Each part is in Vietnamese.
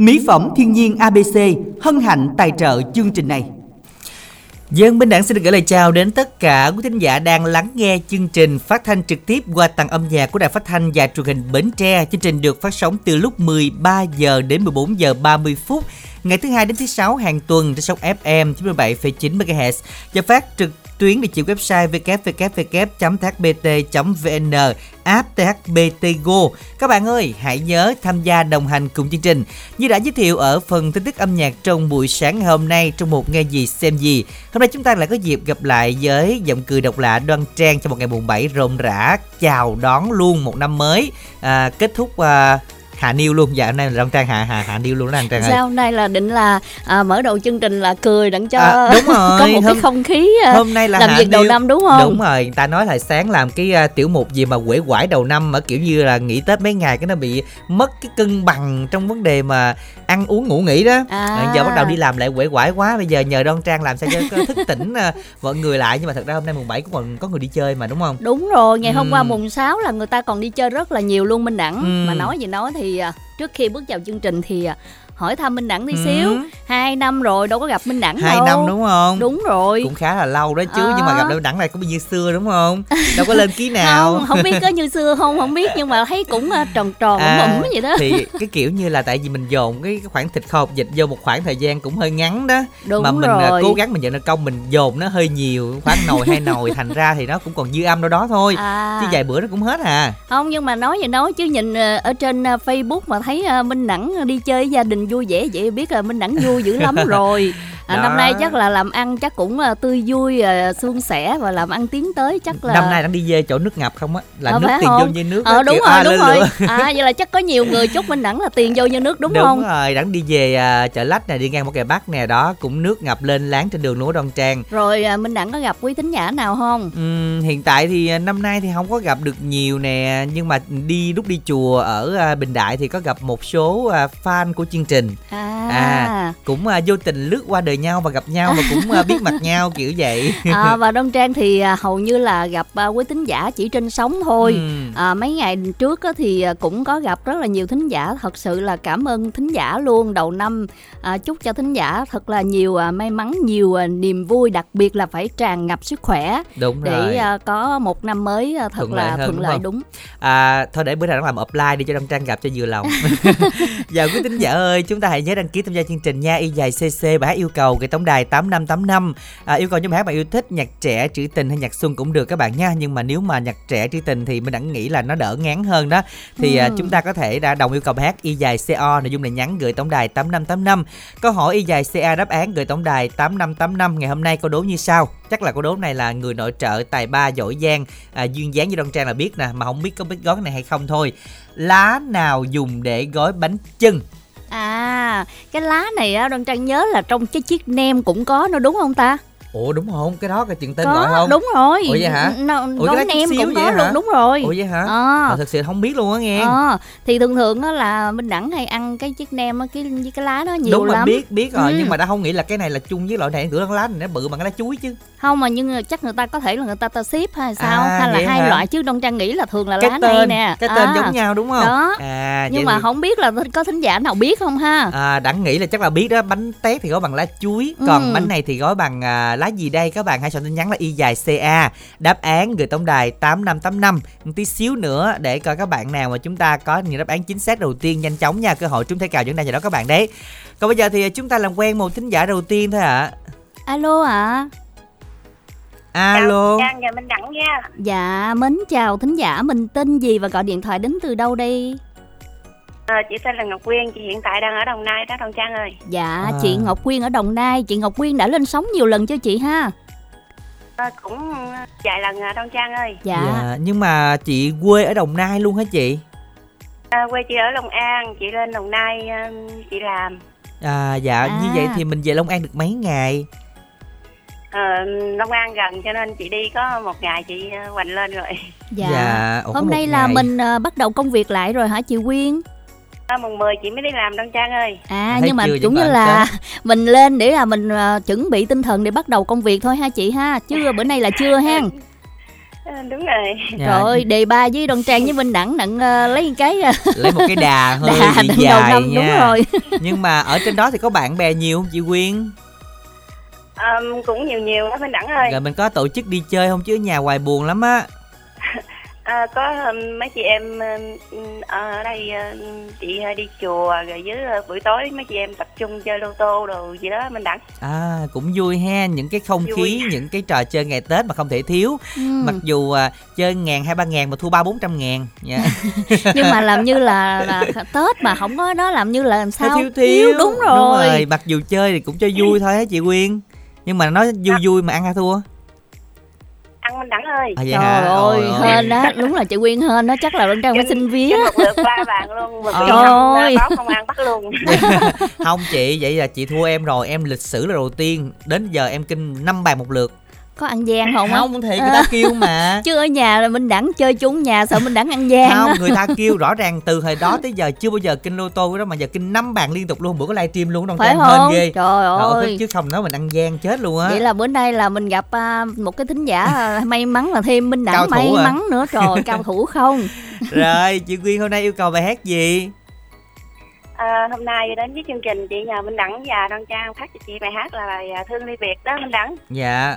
Mỹ phẩm thiên nhiên ABC hân hạnh tài trợ chương trình này. Dân Minh Đảng xin được gửi lời chào đến tất cả quý thính giả đang lắng nghe chương trình phát thanh trực tiếp qua tầng âm nhạc của Đài Phát thanh và Truyền hình Bến Tre. Chương trình được phát sóng từ lúc 13 giờ đến 14 giờ 30 phút ngày thứ hai đến thứ sáu hàng tuần trên sóng FM 97,9 MHz và phát trực tuyến địa chỉ website www.thbt.vn app THBTGo. Các bạn ơi, hãy nhớ tham gia đồng hành cùng chương trình. Như đã giới thiệu ở phần tin tức âm nhạc trong buổi sáng ngày hôm nay trong một nghe gì xem gì. Hôm nay chúng ta lại có dịp gặp lại với giọng cười độc lạ đoan trang trong một ngày mùng 7 rộn rã chào đón luôn một năm mới à, kết thúc à, Hà Niêu luôn. Dạ hôm nay là Đông Trang Hà Hà Hà Niêu luôn đó anh Trang ơi. Sao hôm nay là định là à, mở đầu chương trình là cười đặng cho à, đúng rồi có một hôm, cái không khí à, hôm nay là làm việc đầu năm đúng không? Đúng rồi. Người ta nói là sáng làm cái uh, tiểu mục gì mà quể quải đầu năm mà kiểu như là nghỉ tết mấy ngày cái nó bị mất cái cân bằng trong vấn đề mà ăn uống ngủ nghỉ đó. À. à, giờ bắt đầu đi làm lại quể quải quá. Bây giờ nhờ Đoan Trang làm sao cho thức tỉnh uh, mọi người lại. Nhưng mà thật ra hôm nay mùng 7 cũng còn có người đi chơi mà đúng không? Đúng rồi. Ngày ừ. hôm qua mùng 6 là người ta còn đi chơi rất là nhiều luôn minh đẳng. Ừ. mà nói gì nói thì À, trước khi bước vào chương trình thì à, hỏi thăm minh đẳng tí Ừ. xíu. Hai năm rồi đâu có gặp minh đẳng hai đâu. năm đúng không? Đúng rồi. Cũng khá là lâu đó chứ Ờ. nhưng mà gặp Đoan Đẳng này cũng như xưa đúng không? Đâu có lên ký nào. Không không biết có như xưa không không biết nhưng mà thấy cũng à, tròn tròn À, ủng vậy đó. thì cái kiểu như là tại vì mình dồn cái khoản thịt kho hộp vịt vô một khoảng thời gian cũng hơi ngắn đó. Đúng mà mình à, rồi. cố gắng mình nhận được công mình dồn nó hơi nhiều khoảng nồi hai nồi thành ra thì nó cũng còn dư âm đâu đó thôi. À, chứ vài bữa nó cũng hết à. Không nhưng mà nói vậy nói chứ nhìn ờ, ở trên ờ, Facebook mà thấy ờ, Minh Đẳng đi chơi với gia đình vui vẻ vậy biết là Minh Đẳng vui dữ lắm rồi. À, năm nay chắc là làm ăn chắc cũng ờ, tươi vui ờ, suôn sẻ và làm ăn tiến tới chắc là năm nay đang đi về chỗ nước ngập không á? Là Ờ, nước tiền vô không? như nước ờ á, đúng kiểu, rồi à, đúng rồi. lửa. à vậy là chắc có nhiều người chúc Minh Đẳng là tiền vô như nước đúng, đúng không? rồi đang đi về à, chợ lách này đi ngang một kè bắc nè đó cũng nước ngập lên láng trên đường núa đoan trang. Rồi à, Minh Đẳng có gặp quý thính giả nào không? Ừm, hiện tại thì à, năm nay thì không có gặp được nhiều nè nhưng mà đi lúc đi chùa ở à, Bình Đại thì có gặp một số à, fan của chương trình à, À. cũng à, vô tình lướt qua đời nhau và gặp nhau và cũng à, biết mặt nhau kiểu vậy. À, và Đông Trang thì à, hầu như là gặp à, quý thính giả chỉ trên sóng thôi. Ừm. À, mấy ngày trước á, thì à, cũng có gặp rất là nhiều thính giả. Thật sự là cảm ơn thính giả luôn. Đầu năm à, chúc cho thính giả thật là nhiều à, may mắn nhiều à, niềm vui đặc biệt là phải tràn ngập sức khỏe đúng để rồi. à, có một năm mới à, thật Thuận lợi là hơn, thuận đúng lợi không? đúng. À, thôi để bữa nào nó làm apply đi cho Đăng Trang gặp cho vừa lòng. Giờ quý thính giả ơi chúng ta hãy nhớ đăng ký tham gia chương trình nha. Y dài cc bài yêu cầu gửi tổng đài tám năm tám năm. À, yêu cầu những bài hát bạn yêu thích nhạc trẻ trữ tình hay nhạc xuân cũng được các bạn nha. Nhưng mà nếu mà nhạc trẻ trữ tình thì mình đẳng nghĩ là nó đỡ ngán hơn đó. Thì à, Ừ. chúng ta có thể đã đồng yêu cầu bài hát y dài co nội dung này nhắn gửi tổng đài tám năm tám năm. Câu hỏi y dài ca đáp án gửi tổng đài tám năm tám năm ngày hôm nay câu đố như sau. Chắc là câu đố này là người nội trợ tài ba giỏi giang. À, duyên dáng như đoan trang là biết nè mà không biết có biết gói này hay không thôi. Lá nào dùng để gói bánh chưng à cái lá này á, Đoan Trang nhớ là trong cái chiếc nem cũng có nữa, đúng không ta? Ủa đúng không cái đó cái chuyện tên có gọi không đúng rồi Ủa vậy hả? Nó, Ủa, cái xíu cũng có luôn đúng rồi ủa vậy hả à. Mà thật sự không biết luôn á nghe Ờ, thì thường thường á là Minh Đẳng hay ăn cái chiếc nem á cái với cái lá đó nhiều đúng lắm. mình biết biết rồi Ừ. nhưng mà đã không nghĩ là cái này là chung với loại này tưởng lá này nó bự bằng cái lá chuối chứ Không mà nhưng mà chắc người ta có thể là người ta ta xếp hay sao À, hay là hai hả? loại chứ Đông Trang nghĩ là thường là cái lá tên này nè. cái tên À, giống nhau đúng không Đó. à Nhưng mà thì- không biết là có thính giả nào biết không ha? À, đẳng nghĩ là chắc là biết đó bánh tét thì gói bằng lá chuối còn Ừ. bánh này thì gói bằng à, lá gì đây các bạn? Hãy soạn tin nhắn là y dài ca đáp án gửi tổng đài tám năm tám năm. Một tí xíu nữa để coi các bạn nào mà chúng ta có những đáp án chính xác đầu tiên nhanh chóng nha. Cơ hội trúng thẻ cào vẫn đang chờ đó các bạn đấy. Còn bây giờ thì chúng ta làm quen một thính giả đầu tiên thôi ạ. Alo ạ. alo. Trang và Minh Đẳng nha. Dạ, mến chào thính giả, mình tên gì và gọi điện thoại đến từ đâu đây? Ờ, chị tên là Ngọc Quyên, chị hiện tại đang ở Đồng Nai đó Đồng Trang ơi. Dạ, À. chị Ngọc Quyên ở Đồng Nai, chị Ngọc Quyên đã lên sóng nhiều lần cho chị ha. Ờ, cũng vài lần à, Đồng Trang ơi. Dạ. nhưng mà chị quê ở đồng nai luôn hả chị À, quê chị ở Long An, chị lên Đồng Nai à, chị làm. à dạ như À. vậy thì mình về long an được mấy ngày Ờ, Long An gần cho nên chị đi có một ngày chị à, hoành lên rồi. Dạ. có Hôm nay là ngày. mình ờ, bắt đầu công việc lại rồi hả chị Quyên? À, mùng 10 chị mới đi làm Đồng Trang ơi. À Thấy nhưng mà chưa cũng như là mình lên để là mình ờ, chuẩn bị tinh thần để bắt đầu công việc thôi ha chị ha. Chứ bữa nay là chưa ha À, đúng rồi. Dạ. Trời ơi, đề ba với Đoan Trang với Minh Đẳng nặng ờ, lấy cái ờ, lấy một cái đà hơi đà bị dài năm nha. đúng rồi. nhưng mà ở trên đó thì có bạn bè nhiều không chị Quyên? Ờm, cũng nhiều nhiều đó Minh Đẳng ơi. Rồi mình có tổ chức đi chơi không? Chứ ở nhà hoài buồn lắm á À, có um, mấy chị em um, ở đây um, chị hay đi chùa rồi với uh, buổi tối mấy chị em tập trung chơi lô tô đồ gì đó Minh Đẳng à cũng vui ha những cái không Vui. khí những cái trò chơi ngày tết mà không thể thiếu Ừ. mặc dù à, chơi ngàn hai ba ngàn mà thua ba bốn trăm ngàn dạ. Nhưng mà làm như là, là Tết mà không có nó làm như là làm sao Nó thiếu thiếu đúng rồi. mặc dù chơi thì cũng cho vui thôi chị Quyên nhưng mà nó vui vui mà ăn hay thua ăn Minh Đẳng ơi. À, vậy Trời hả? ơi, hên đó, đúng là chị Quyên hên đó, chắc là Đoan Trang phải xin vía. Lượt ba bàn luôn một Trời không, ơi. báo công an bắt luôn. Không chị vậy là chị thua em rồi. Em lịch sử là đầu tiên. Đến giờ em kinh năm bàn một lượt Có ăn gian không á? không thì người ta kêu mà. Chứ ở nhà là Minh Đẳng chơi chung nhà sợ Minh Đẳng ăn gian không người ta kêu rõ ràng từ hồi đó tới giờ chưa bao giờ kinh lô tô đó mà giờ kinh năm bàn liên tục luôn bữa có livestream luôn đồng Phải không? hên ghê. Trời Trời ơi. chứ không nói mình ăn gian chết luôn á. Vậy là bữa nay là mình gặp à, một cái thính giả à, may mắn là thêm Minh Cao Đẳng thủ may à. mắn nữa. Trời cao thủ không? Rồi chị Quyên hôm nay yêu cầu bài hát gì? À, hôm nay đến với chương trình chị nhờ Minh Đẳng và Đoan Trang phát cho chị bài hát là bài à, Thương Ly Việt đó Minh Đẳng. Dạ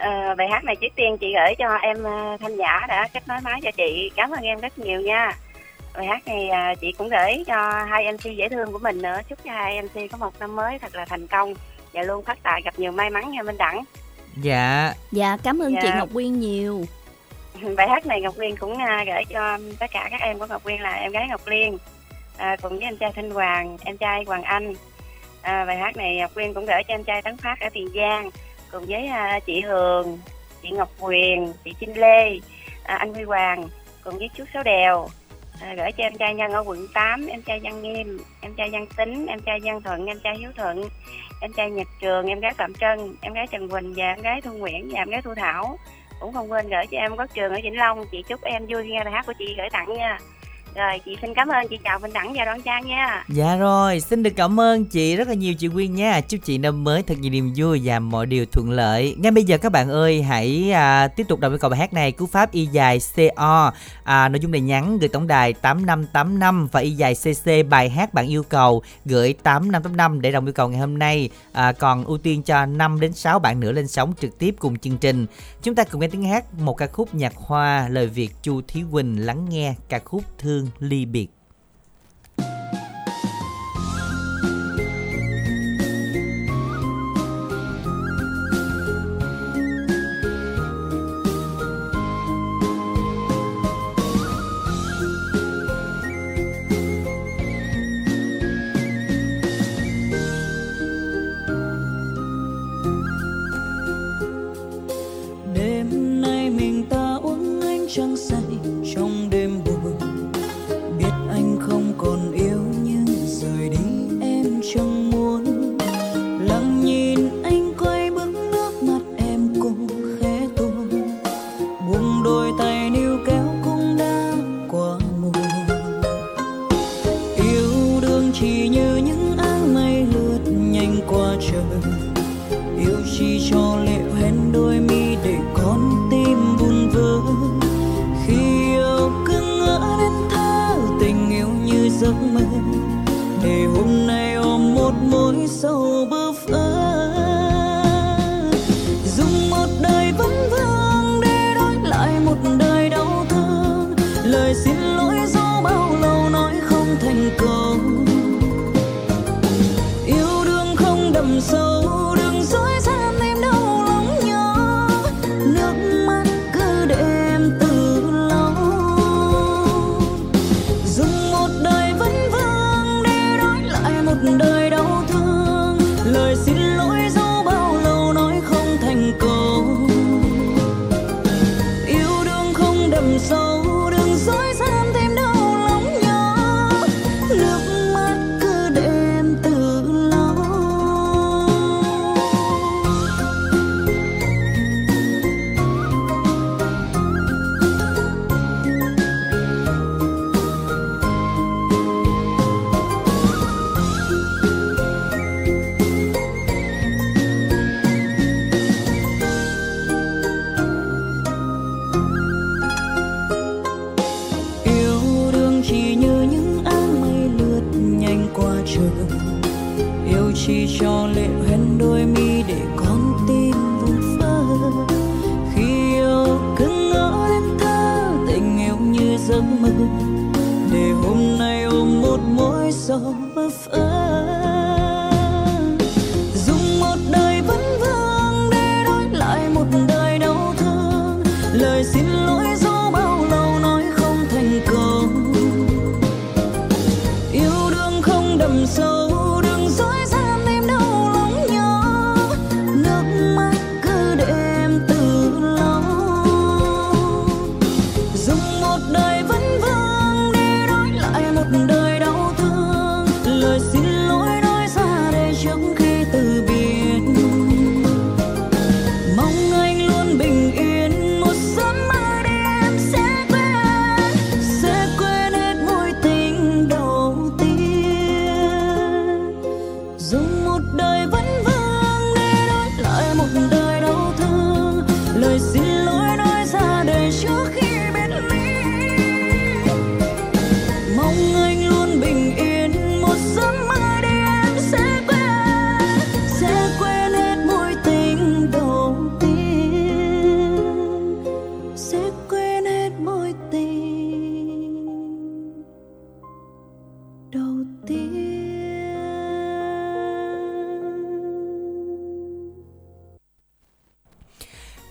Ờ, bài hát này trước tiên chị gửi cho em ờ, Thanh Nhã đã kết nối máy cho chị. Cảm ơn em rất nhiều nha. Bài hát này à, chị cũng gửi cho hai MC dễ thương của mình nữa. Chúc cho hai MC có một năm mới thật là thành công và luôn phát tài gặp nhiều may mắn nha Minh Đẳng dạ. Dạ cảm ơn chị Dạ. Ngọc Quyên nhiều. Bài hát này Ngọc Liên cũng à, gửi cho tất cả các em của Ngọc Liên là em gái Ngọc Liên à, cùng với em trai Thanh Hoàng em trai Hoàng Anh. À, bài hát này Ngọc Liên cũng gửi cho em trai Tấn Phát ở Tiền Giang cùng với à, chị Hường chị Ngọc Quyền chị Trinh Lê à, anh Huy Hoàng cùng với chú Sáu Đèo à, gửi cho em trai Nhân ở quận 8 em trai Văn Nghiêm em trai Văn Tính em trai Văn Thuận em trai Hiếu Thuận em trai Nhật Trường em gái Phạm Trân em gái Trần Quỳnh và em gái Thu Nguyễn và em gái Thu Thảo. Cũng không quên gửi cho em có trường ở Vĩnh Long. Chị chúc em vui khi nghe bài hát của chị gửi tặng nha rồi chị xin cảm ơn chị chào Minh Đẳng và Đoan Trang nha Dạ rồi, xin được cảm ơn chị rất là nhiều chị Quyên nha. Chúc chị năm mới thật nhiều niềm vui và mọi điều thuận lợi. Ngay bây giờ các bạn ơi, hãy à, tiếp tục đọc với cầu bài hát này cú pháp y dài CO à, nội dung này nhắn gửi tổng đài 8585 và y dài CC bài hát bạn yêu cầu gửi 8585 để đồng yêu cầu ngày hôm nay. À, còn ưu tiên cho 5 đến 6 bạn nữa lên sóng trực tiếp cùng chương trình. Chúng ta cùng nghe tiếng hát một ca khúc nhạc hoa lời Việt Chu Thí Quỳnh lắng nghe ca khúc thư. Ly Biệt.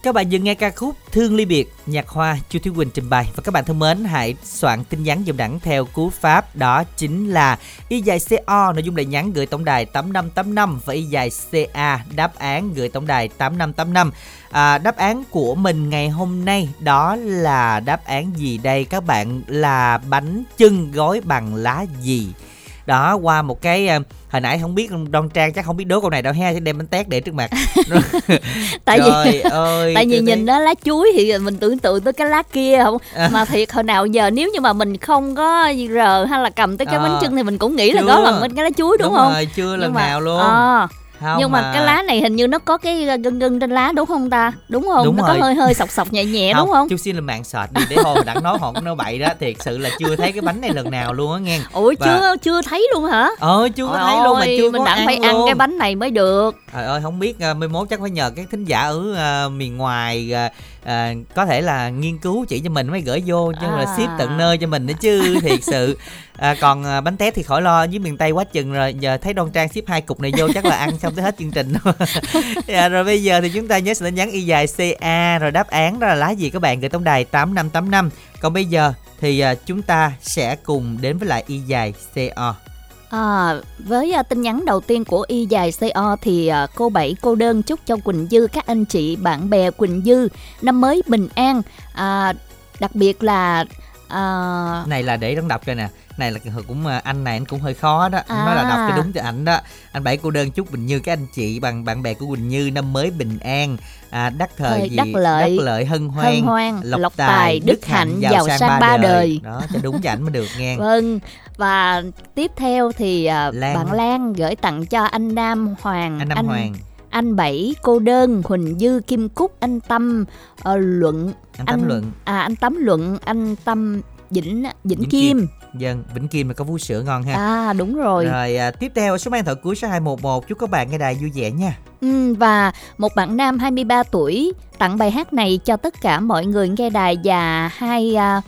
Các bạn vừa nghe ca khúc Thương ly biệt, nhạc hoa Chu Thúy Quỳnh trình bày và các bạn thân mến hãy soạn tin nhắn dùm đẳng theo cú pháp đó chính là y dài CO nội dung lời nhắn gửi tổng đài 8585 và y dài CA đáp án gửi tổng đài 8585. À, đáp án của mình ngày hôm nay đó là đáp án gì đây các bạn là bánh chưng gói bằng lá gì? Đó qua một cái à, hồi nãy không biết đoan trang chắc không biết đố câu này đâu ha sẽ đem bánh tét để trước mặt. Tại Trời vì ơi tại vì nhìn đó lá chuối thì mình tưởng tượng tới cái lá kia không? À. mà thiệt hồi nào giờ nếu như mà mình không có rờ hay là cầm tới cái À. bánh trưng thì mình cũng nghĩ là đó là cái lá chuối đúng, không? rồi chưa lần mà- nào luôn. Ờ, không nhưng mà, cái lá này hình như nó có cái gân gân trên lá đúng không ta? Đúng không? Đúng nó rồi. có hơi hơi sọc sọc nhẹ nhẹ đúng không chú xin là mạng sệt đi để mà đặng nói họ nói bậy đó thiệt sự là chưa thấy cái bánh này lần nào luôn á nghe. Ủa Và- chưa chưa thấy luôn hả? Ờ chưa Trời thấy luôn mà ơi, chưa mình đặng ăn phải ăn luôn. cái bánh này mới được. Trời ơi không biết uh, mai mốt chắc phải nhờ các thính giả ở à, miền ngoài à, à, có thể là nghiên cứu chỉ cho mình mới gửi vô chứ là À. ship tận nơi cho mình nữa chứ thiệt sự. À, còn à, bánh tét thì khỏi lo dưới miền tây quá chừng rồi giờ thấy đoan trang ship hai cục này vô chắc là ăn xong tới hết chương trình dạ, rồi bây giờ thì chúng ta nhớ sẽ nhắn y dài ca rồi đáp án đó là lá gì các bạn gửi tổng đài tám năm tám năm. Còn bây giờ thì à, chúng ta sẽ cùng đến với lại y dài co À, với uh, tin nhắn đầu tiên của y dài CO thì uh, cô Bảy cô đơn chúc cho Quỳnh Dư các anh chị bạn bè Quỳnh Dư năm mới bình an. À, đặc biệt là à, này là để đón đọc cho nè này là cũng à, anh này anh cũng hơi khó đó. À. nó là đọc cho đúng cho ảnh đó. Anh bảy cô đơn chúc bình như các anh chị bằng bạn bè của quỳnh như năm mới bình an. À, đắc thời Thời gì đắc lợi, đắc lợi hân hoan, hân hoan lộc, lộc tài, tài đức hạnh giàu sang ba đời. đó cho đúng cho ảnh mới được nghe. Vâng và tiếp theo thì à, Lan. bạn Lan gửi tặng cho anh Nam Hoàng anh Nam Hoàng. anh Bảy cô đơn Huỳnh Dư Kim Cúc anh Tâm ờ, Luận. Anh Tấm Luận. À anh Tấm Luận anh Tâm Vĩnh Vĩnh, Vĩnh Kim, dân Vĩnh Kim là có vú sữa ngon ha. À đúng rồi. Rồi à, tiếp theo số mang thợ cuối số 211 chúc các bạn nghe đài vui vẻ nha. Ừ, và một bạn nam 23 tuổi tặng bài hát này cho tất cả mọi người nghe đài và hai à,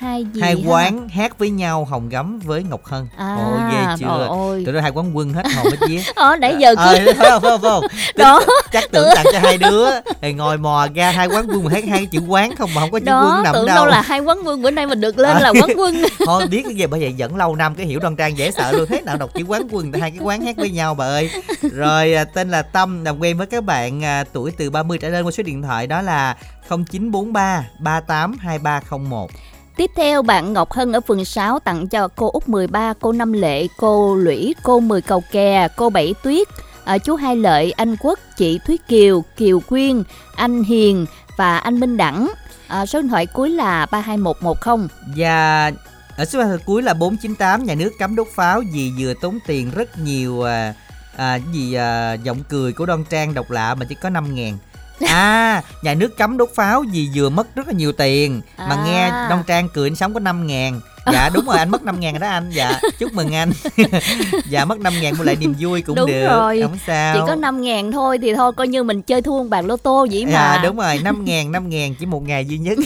hai gì hai ha? quán hát với nhau hồng gấm với ngọc hân. À, ồ ghê chưa? ơi. Tụi nó hai quán quân hết hồn hết vía. Ờ nãy giờ cứ ờ phải không phải không, phải không? Đó. chắc tưởng tặng cho hai đứa thì ngồi mò ra hai quán quân mà thấy hai chữ quán không mà không có chữ đó quân nằm tưởng đâu đâu. là hai quán quân bữa nay mình được lên À. là quán quân. Thôi biết cái gì bởi vậy dẫn lâu năm cái hiểu đoan trang dễ sợ luôn. Thế nào đọc chữ quán quân hai cái quán hát với nhau bà ơi. Rồi à, tên là tâm làm quen với các bạn à, tuổi từ 30 trở lên qua số điện thoại đó là 0943 382301 tiếp theo bạn Ngọc Hân ở phường 6 tặng cho cô Út 13 cô Năm Lệ cô Lũy cô Mười Cầu Kè cô Bảy Tuyết. À, chú Hai Lợi anh Quốc chị Thúy Kiều Kiều Quyên anh Hiền và anh Minh Đẳng. À, số điện thoại cuối là 32110 và ở số điện thoại cuối là 498 nhà nước cấm đốt pháo vì vừa tốn tiền rất nhiều à, à, gì à, giọng cười của đoan trang độc lạ mà chỉ có 5 ngàn à nhà nước cấm đốt pháo vì vừa mất rất là nhiều tiền mà À. nghe đoan trang cười anh sống có 5 ngàn dạ đúng rồi anh mất 5 ngàn rồi đó anh. Dạ chúc mừng anh. Dạ mất 5 ngàn mua lại niềm vui cũng Đúng được. rồi. không sao. Chỉ có 5 ngàn thôi thì thôi coi như mình chơi thua một bàn lô tô vậy mà. Dạ đúng rồi 5 ngàn 5 ngàn chỉ một ngày duy nhất.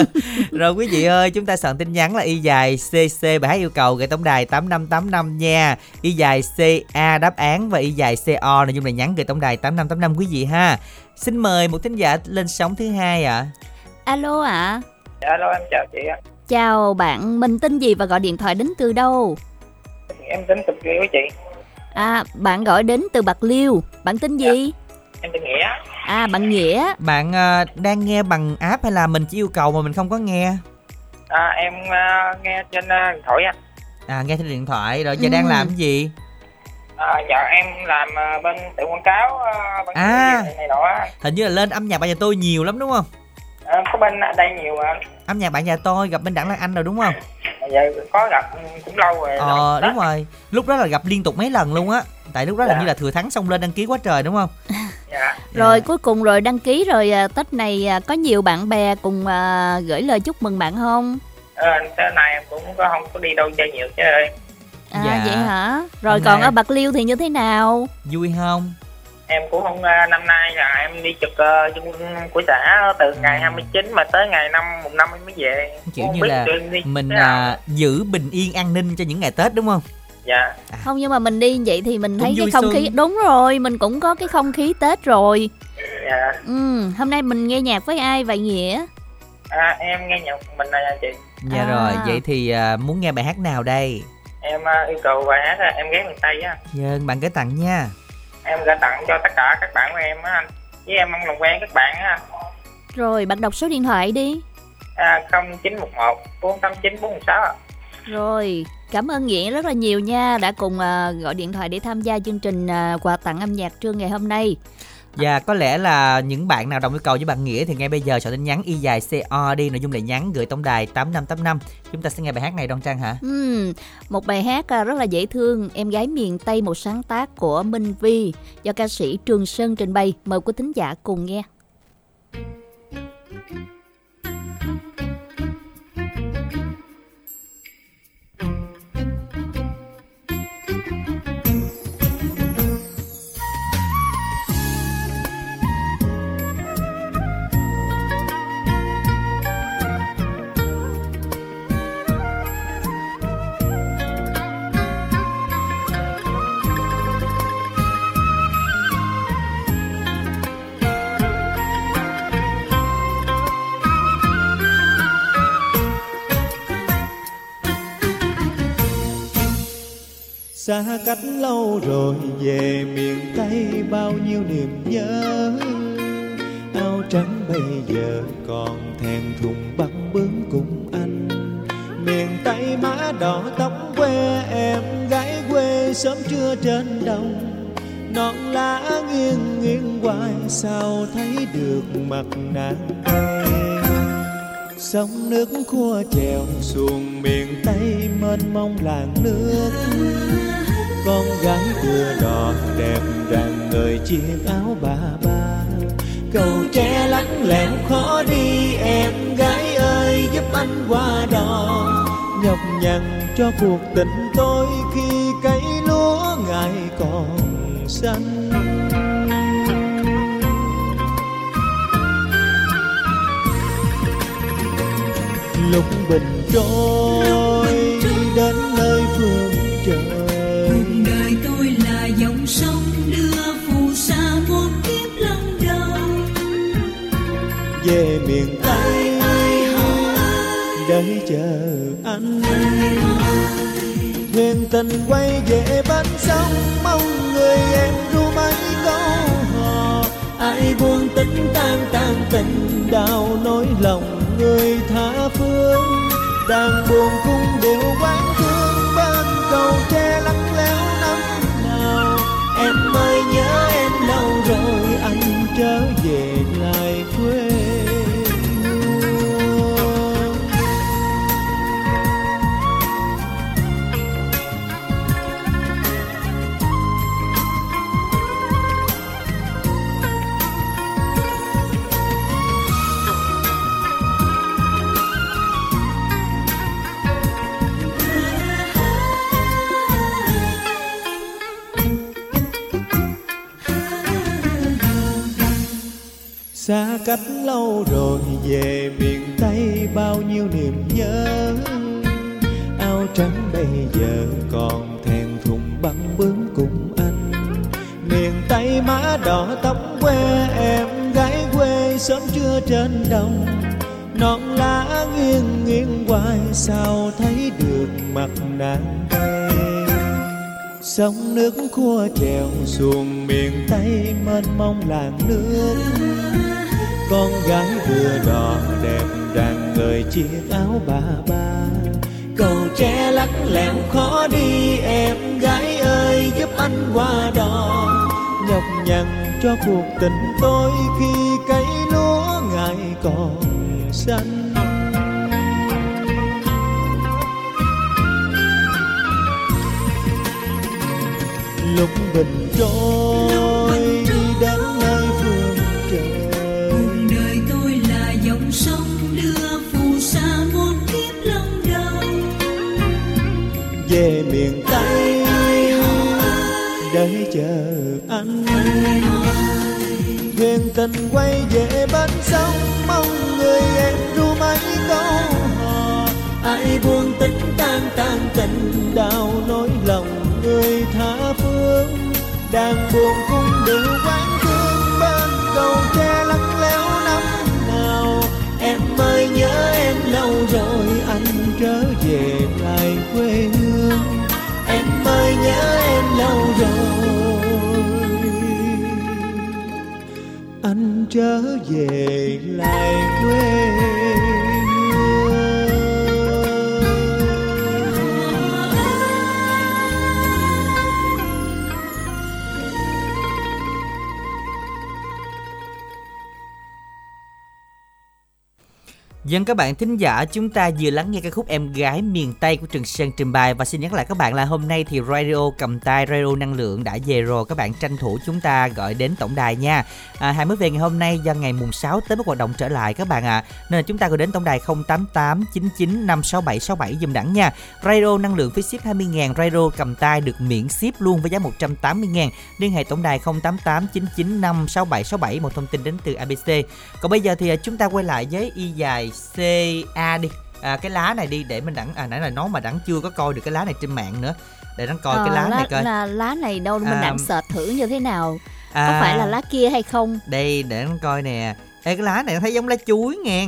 Rồi quý vị ơi chúng ta soạn tin nhắn là y dài CC bài hát yêu cầu gửi tổng đài 8585 nha. Y dài CA đáp án và y dài CO nội dung là nhắn gửi tổng đài 8585 quý vị ha. Xin mời một thính giả lên sóng thứ hai ạ. Alo ạ. Alo em chào chị ạ. Chào bạn mình tên gì và gọi điện thoại đến từ đâu Em tính tục với chị. à bạn gọi đến từ bạc liêu bạn tên gì Em tên Nghĩa. à bạn nghĩa Bạn à, đang nghe bằng app hay là mình chỉ yêu cầu mà mình không có nghe À, em à, nghe trên à, điện thoại anh. À nghe trên điện thoại rồi giờ Ừ. đang làm cái gì À, dạ em làm à, bên tự quảng cáo à, bên À. này, này nọ. Hình như là lên âm nhạc bạn nhà tôi nhiều lắm đúng không À, có bên đây nhiều mà. Âm nhạc bạn nhà tôi gặp bên Đặng Lan Anh rồi đúng không Dạ có gặp cũng lâu rồi. Ờ đúng rồi Lúc đó là gặp liên tục mấy lần luôn á Tại lúc đó là Dạ. như là thừa thắng xong lên đăng ký quá trời đúng không Dạ. rồi cuối cùng rồi đăng ký rồi à, tết này à, có nhiều bạn bè cùng à, gửi lời chúc mừng bạn không À, thế này em cũng có không có đi đâu chơi nhiều chứ ơi. à Dạ. vậy hả rồi Hôm còn nay- ở bạc liêu thì như thế nào Vui không Em cũng không à, năm nay là em đi trực à, chung của xã từ ngày 29 mà tới ngày năm mùng năm em mới về. Kiểu Không như là đi- Mình à, giữ bình yên an ninh cho những ngày Tết đúng không Dạ. không nhưng mà mình đi vậy thì mình Cũng thấy cái không khí xuân. đúng rồi mình cũng có cái không khí tết rồi Dạ. ừ hôm nay mình nghe nhạc với ai vậy nghĩa À, em nghe nhạc mình này chị. Dạ À. rồi Vậy thì à, muốn nghe bài hát nào đây em à, yêu cầu bài hát là em ghé miền tây á Dân bạn gửi tặng nha em gửi tặng cho tất cả các bạn của em á anh với em mong làm quen các bạn á rồi bạn đọc số điện thoại đi à, 0911 489 416 ạ. Rồi, cảm ơn Nghĩa rất là nhiều nha đã cùng à, gọi điện thoại để tham gia chương trình à, quà tặng âm nhạc trưa ngày hôm nay. Và có lẽ là những bạn nào đồng yêu cầu với bạn Nghĩa thì ngay bây giờ soạn tin nhắn y dài CO đi nội dung là nhắn gửi tổng đài 8585 chúng ta sẽ nghe bài hát này Đoan Trang hả Ừ, một bài hát à, rất là dễ thương, em gái miền Tây một sáng tác của Minh Vi do ca sĩ Trường Sơn trình bày. Mời quý thính giả cùng nghe. Xa cách lâu rồi, về miền tây bao nhiêu niềm nhớ. Áo trắng bây giờ còn thèm thùng băng bướm cùng anh. Miền tây má đỏ tóc quê em, gái quê sớm trưa trên đồng. Non lá nghiêng nghiêng hoài, sao thấy được mặt nàng ai? Sông nước khua chèo xuồng miền tây, mênh mông làng nước con gái đưa đỏ đẹp ràng người chiếc áo bà ba. Cầu tre lắng lẽo khó đi, em gái ơi, giúp anh qua đò. Nhọc nhằn cho cuộc tình tôi khi cây lúa ngài còn xanh. Lúc bình trôi để chờ anh thuyền tình quay về bên sông mong người em ru mấy câu hò. Ai buông tính tan tan tình đau nỗi lòng người tha phương. Đang buồn cung điệu quán thương, bên cầu tre lắng léo năm nào. Em ơi nhớ em lâu rồi, anh trở về. Lâu rồi, về miền tây bao nhiêu niềm nhớ. Áo trắng bây giờ còn thèm thùng băng bướm cùng anh. Miền tây má đỏ tóc quê em, gái quê sớm trưa trên đồng. Non lá nghiêng nghiêng hoài, sao thấy được mặt nàng sông nước khua chèo xuồng miền tây, mênh mông làng nước con gái vừa đỏ đẹp rạng người chiếc áo bà ba. Cầu tre lắc lẻo khó đi, em gái ơi, giúp anh qua đò. Nhọc nhằn cho cuộc tình tôi khi cây lúa ngài còn xanh. Lúc bình trôi chờ anh thuyền tình quay về bên sông, mong người em ru mấy câu hò. Ai buông tính tan tan tình đau nỗi lòng người tha phương. Đang buồn cũng điệu quán thương bên cầu tre lắng léo năm nào. Em ơi, nhớ em lâu rồi, anh trở về lại quê hương. Em ơi, nhớ em lâu rồi. Anh trở về lại quê. Dân các bạn thính giả, chúng ta vừa lắng nghe ca khúc Em gái miền Tây của Trần Sơn trình bày và xin nhắc lại các bạn là hôm nay thì radio cầm tay radio năng lượng đã về rồi các bạn tranh thủ chúng ta gọi đến tổng đài nha. À, hai mới về ngày hôm nay do ngày mùng 6 tới bắt hoạt động trở lại các bạn ạ. À. Nên là chúng ta gọi đến tổng đài 088 99 567 67 dùm đẳng nha. Radio năng lượng phí ship 20 000 radio cầm tay được miễn ship luôn với giá 180 000 Liên hệ tổng đài 088 99 567 67 một thông tin đến từ ABC. Còn bây giờ thì à, chúng ta quay lại với y dài CA đi. À, cái lá này đi để mình đẳng à nãy là nó mà đẳng chưa có coi được cái lá này trên mạng nữa. Để đẳng coi Ờ, cái lá, lá này coi. là lá này đâu mình À, đặng search thử như thế nào? Có À, phải là lá kia hay không? Đây để đẳng coi nè. Ê, cái lá này thấy giống lá chuối nghe.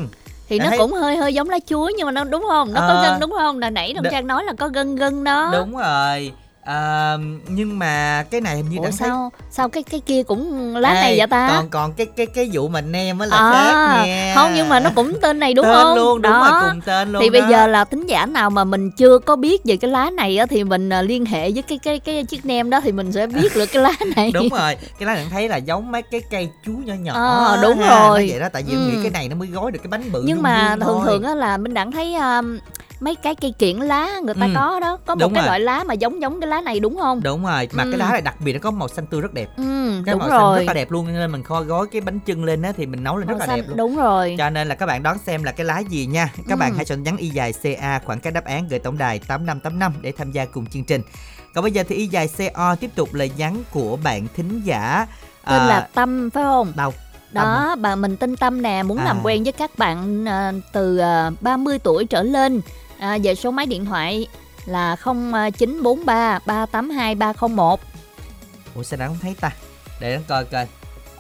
Thì Đã nó thấy- cũng hơi hơi giống lá chuối nhưng mà nó đúng không? Nó có Ờ. gân đúng không? Là nãy đồng trang nói là có gân gân đó. Đúng rồi à, nhưng mà cái này hình như ủa đẳng thấy sao sao cái cái kia cũng lá Ê, này vậy ta còn còn cái cái cái vụ mà nem á là À, khác nha không nhưng mà nó cũng tên này đúng tên không luôn đúng đó rồi cùng tên luôn thì bây đó. giờ là tính giả nào mà mình chưa có biết về cái lá này á thì mình à, liên hệ với cái cái cái chiếc nem đó thì mình sẽ biết được cái lá này đúng rồi cái lá đẳng thấy là giống mấy cái cây chuối nhỏ nhỏ Ờ, đúng ha. rồi. Nó vậy đó tại vì Ừ. nghĩ cái này nó mới gói được cái bánh bự nhưng mà thường thôi. thường á là mình đặng thấy um, mấy cái cây kiển lá người ta Ừ. có đó có một Đúng cái rồi. loại lá mà giống giống cái lá này đúng không đúng rồi mà Ừ. cái lá này đặc biệt nó có màu xanh tươi rất đẹp ừ cái đúng màu xanh rồi rất là đẹp luôn nên mình kho gói cái bánh chưng lên á thì mình nấu lên rất Màu là xanh, đẹp luôn đúng rồi cho nên là các bạn đón xem là cái lá gì nha các Ừ. bạn hãy chọn nhắn y dài ca khoảng cách đáp án gửi tổng đài 8585 để tham gia cùng chương trình còn bây giờ thì y dài co tiếp tục lời nhắn của bạn thính giả tên à, là tâm phải không đâu đó bà mình tên tâm nè muốn À. làm quen với các bạn à, từ à, 30 tuổi trở lên à, về số máy điện thoại là 0943 382 301 ủa sao đã không thấy ta? Để nó coi coi.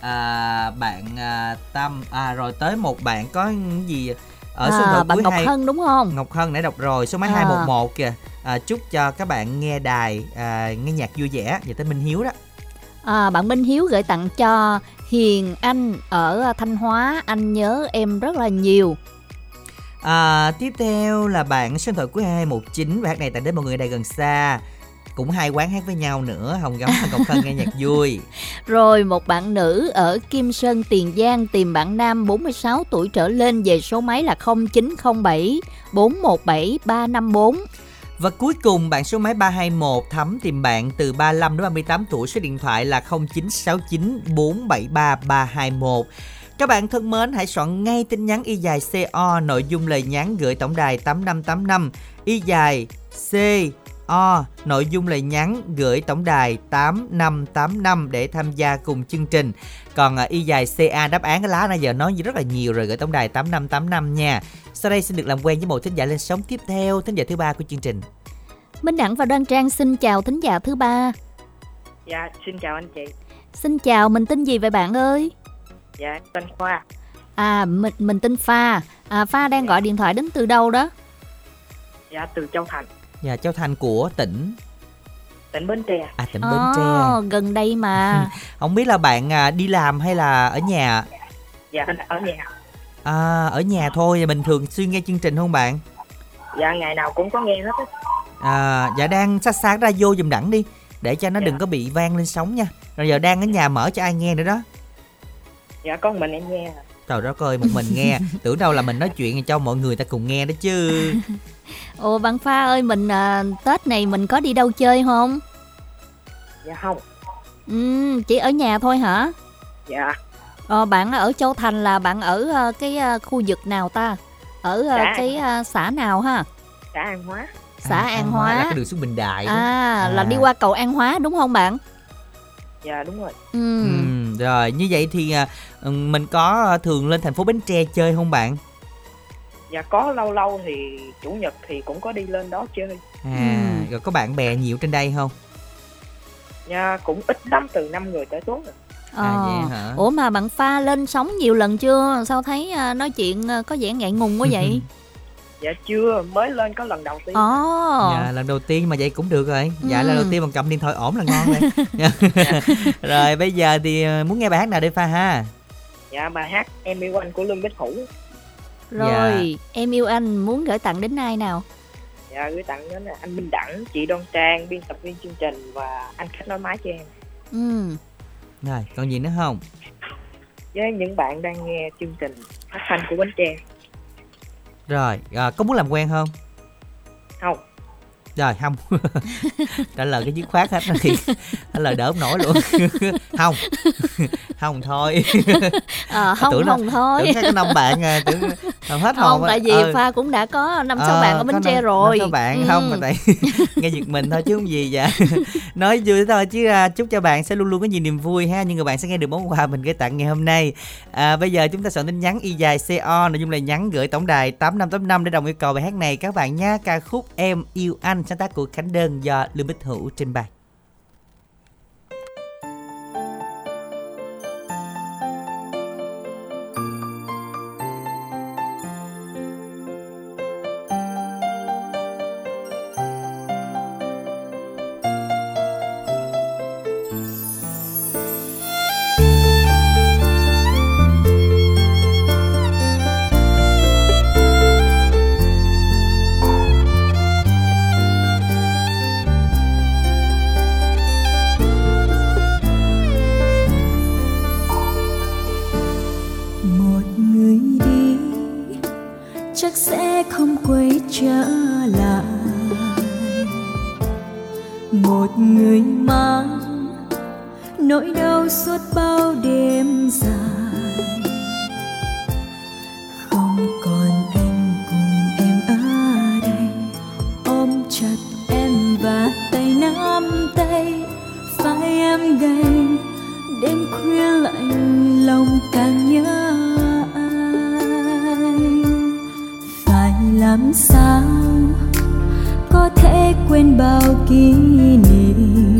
À, bạn à, tâm à rồi tới một bạn có gì ở số à, thoại bạn Ngọc hai Hân đúng không? Ngọc Hân đã đọc rồi số máy À. 211 kìa. À, chúc cho các bạn nghe đài à, nghe nhạc vui vẻ. Về tới Minh Hiếu đó. À, bạn Minh Hiếu gửi tặng cho Hiền Anh ở Thanh Hóa. Anh nhớ em rất là nhiều À, tiếp theo là bạn số điện thoại cuối 2219 và hát này tặng đến mọi người đây gần xa. Cũng hai quán hát với nhau nữa Hồng Gấm và Ngọc Hân nghe nhạc vui. Rồi một bạn nữ ở Kim Sơn Tiền Giang tìm bạn nam 46 tuổi trở lên về số máy là 0907 417 354. và cuối cùng bạn số máy 321 thắm tìm bạn từ 35 đến 38 tuổi số điện thoại là 0969 473 321 các bạn thân mến, hãy soạn ngay tin nhắn y dài CO nội dung lời nhắn gửi tổng đài 8585 y dài C O. Nội dung là nhắn gửi tổng đài 8585 để tham gia cùng chương trình. Còn à, Y dài CA đáp án cái lá nãy giờ nói rất là nhiều rồi gửi tổng đài 8585 nha. Sau đây xin được làm quen với một thính giả lên sóng tiếp theo, thính giả thứ ba của chương trình. Minh Đẳng và Đoan Trang xin chào thính giả thứ ba. Dạ, xin chào anh chị. Xin chào, mình tên gì vậy bạn ơi? Dạ, em tên Khoa. À, mình mình tên Pha. À, Pha đang gọi điện thoại đến từ đâu đó? Dạ, từ Châu Thành, Dạ, Châu Thành của tỉnh tỉnh Bến Tre. à tỉnh Bến Tre. gần đây mà. Không biết là bạn à, đi làm hay là ở nhà? Dạ, ở nhà. À, ở nhà thôi, bình thường xuyên nghe chương trình không bạn? Dạ, ngày nào cũng có nghe hết á. À, dạ đang sát sát ra vô giùm đẳng đi để cho nó Dạ. đừng có bị vang lên sóng nha. Rồi giờ đang ở nhà mở cho ai nghe nữa đó. Dạ, con mình em nghe. Trời đất ơi, một mình nghe, tưởng đâu là mình nói chuyện cho mọi người ta cùng nghe đó chứ. Ồ, bạn Pha ơi, mình à, Tết này mình có đi đâu chơi không? Dạ không. Ừ, chỉ ở nhà thôi hả? Dạ, Ờ, bạn ở Châu Thành là bạn ở à, cái à, khu vực nào ta? Ở à, Xã. cái à, xã nào ha? xã An Hóa. Xã An Hóa. là cái đường xuống Bình Đại đó. À, là À. đi qua cầu An Hóa đúng không bạn? Dạ, đúng rồi. Ừ. Ừ, rồi như vậy thì à, mình có à, thường lên thành phố Bến Tre chơi không bạn? Dạ, có lâu lâu thì Chủ nhật thì cũng có đi lên đó chơi. À, Ừ. rồi có bạn bè nhiều trên đây không? Dạ, cũng ít lắm, từ 5 người tới xuống rồi. À Ờ. vậy hả? Ủa mà bạn Pha lên sóng nhiều lần chưa? Sao thấy à, nói chuyện à, có vẻ ngại ngùng quá vậy? Dạ, chưa, mới lên có lần đầu tiên. Ồ. Dạ lần đầu tiên mà vậy cũng được rồi. Dạ Ừ. lần đầu tiên mà cầm điện thoại ổn là ngon rồi. Dạ. rồi bây giờ thì à, muốn nghe bài hát nào đây pha ha? Dạ, bài hát Em yêu anh của Lương Bích Hữu. Rồi, em yêu anh muốn gửi tặng đến ai nào? Dạ, gửi tặng đến anh Minh Đẳng, chị Đoan Trang, biên tập viên chương trình và anh khách nói máy cho em. Ừ. Rồi còn gì nữa không? Với những bạn đang nghe chương trình phát thanh của Bến Tre. Rồi à, có muốn làm quen không? Không. Rồi không Trả lời cái dứt khoát hết thì trả lời đỡ không nổi luôn Không Không thôi Ờ, không tưởng không thôi. Tưởng cái năm bạn à, tưởng làm hết hồn Không, á. tại vì Ờ. Pha cũng đã có năm sáu Ờ, bạn ở Bến Tre rồi. năm bạn Ừ. không mà tại nghe giật mình thôi chứ không gì dạ nói vui thôi chứ à, chúc cho bạn sẽ luôn luôn có nhiều niềm vui ha nhưng người bạn sẽ nghe được món quà mình gửi tặng ngày hôm nay à, bây giờ chúng ta soạn tin nhắn y dài co nội dung là nhắn gửi tổng đài tám năm tám năm để đồng yêu cầu bài hát này các bạn nha ca khúc em yêu anh sáng tác của khánh đơn do lương bích hữu trình bày. Phải gầy đêm khuya lạnh lòng càng nhớ anh phải làm sao có thể quên bao kỷ niệm?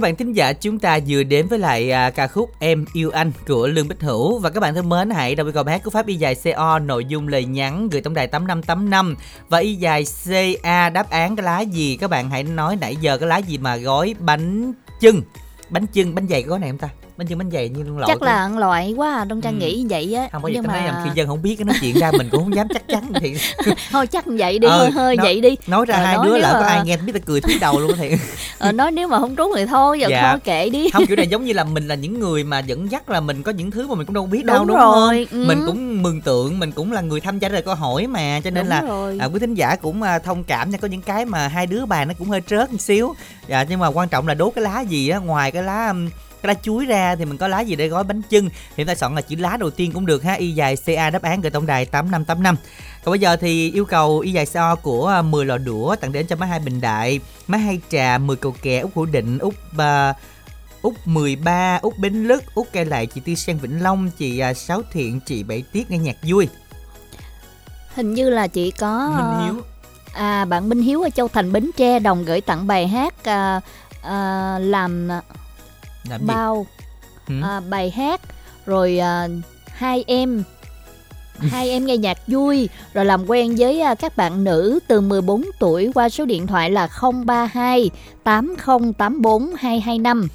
Các bạn thính giả chúng ta vừa đến với lại à, ca khúc Em yêu anh của Lương Bích Hữu. Và các bạn thân mến hãy đọc câu hát của Pháp y dài CO nội dung lời nhắn gửi tổng đài 8585 và y dài CA đáp án cái lá gì? Các bạn hãy nói nãy giờ cái lá gì mà gói bánh chưng? Bánh chưng bánh dày có gói này không ta? Bánh chưng bánh dày như lộn chắc là ăn loại quá à, đông trang Ừ. nghĩ vậy á không có gì nhưng nói mà làm khi dân không biết cái nói chuyện ra mình cũng không dám chắc chắn thì thôi chắc vậy đi Ờ, hơi hơi nói- vậy đi nói ra Ờ, hai nói đứa lỡ có mà- ai nghe biết là cười thúi đầu luôn thì ờ, nói nếu mà không trúng thì thôi giờ Dạ. thôi kệ đi không kiểu này giống như là mình là những người mà dẫn dắt là mình có những thứ mà mình cũng đâu biết đâu Đúng rồi, không ừ. mình cũng mường tượng mình cũng là người tham gia lời câu hỏi mà cho nên Đúng là rồi. à, quý thính giả cũng à, thông cảm nha có những cái mà hai đứa bà nó cũng hơi trớt một xíu dạ nhưng mà quan trọng là đốt cái lá gì á ngoài cái lá cái lá chuối ra thì mình có lá gì để gói bánh chưng thì ta chọn là chữ lá đầu tiên cũng được ha y dài ca đáp án gửi tổng đài tám năm tám năm còn bây giờ thì yêu cầu y dài co của à, 10 lò đũa tặng đến cho má hai bình đại má hai trà 10 cầu kè út hữu định út à, Út 13, Út Bến Lức, Út Cây Lại, chị Tư Sen Vĩnh Long, chị à, Sáu Thiện, chị Bảy Tiết nghe nhạc vui. hình như là chỉ có Minh Hiếu. à bạn Minh Hiếu ở Châu Thành Bến Tre đồng gửi tặng bài hát à, à, làm Làm gì? bao Ừ. à, bài hát rồi à, hai em hai em nghe nhạc vui rồi làm quen với à, các bạn nữ từ 14 tuổi qua số điện thoại là 032 8084 225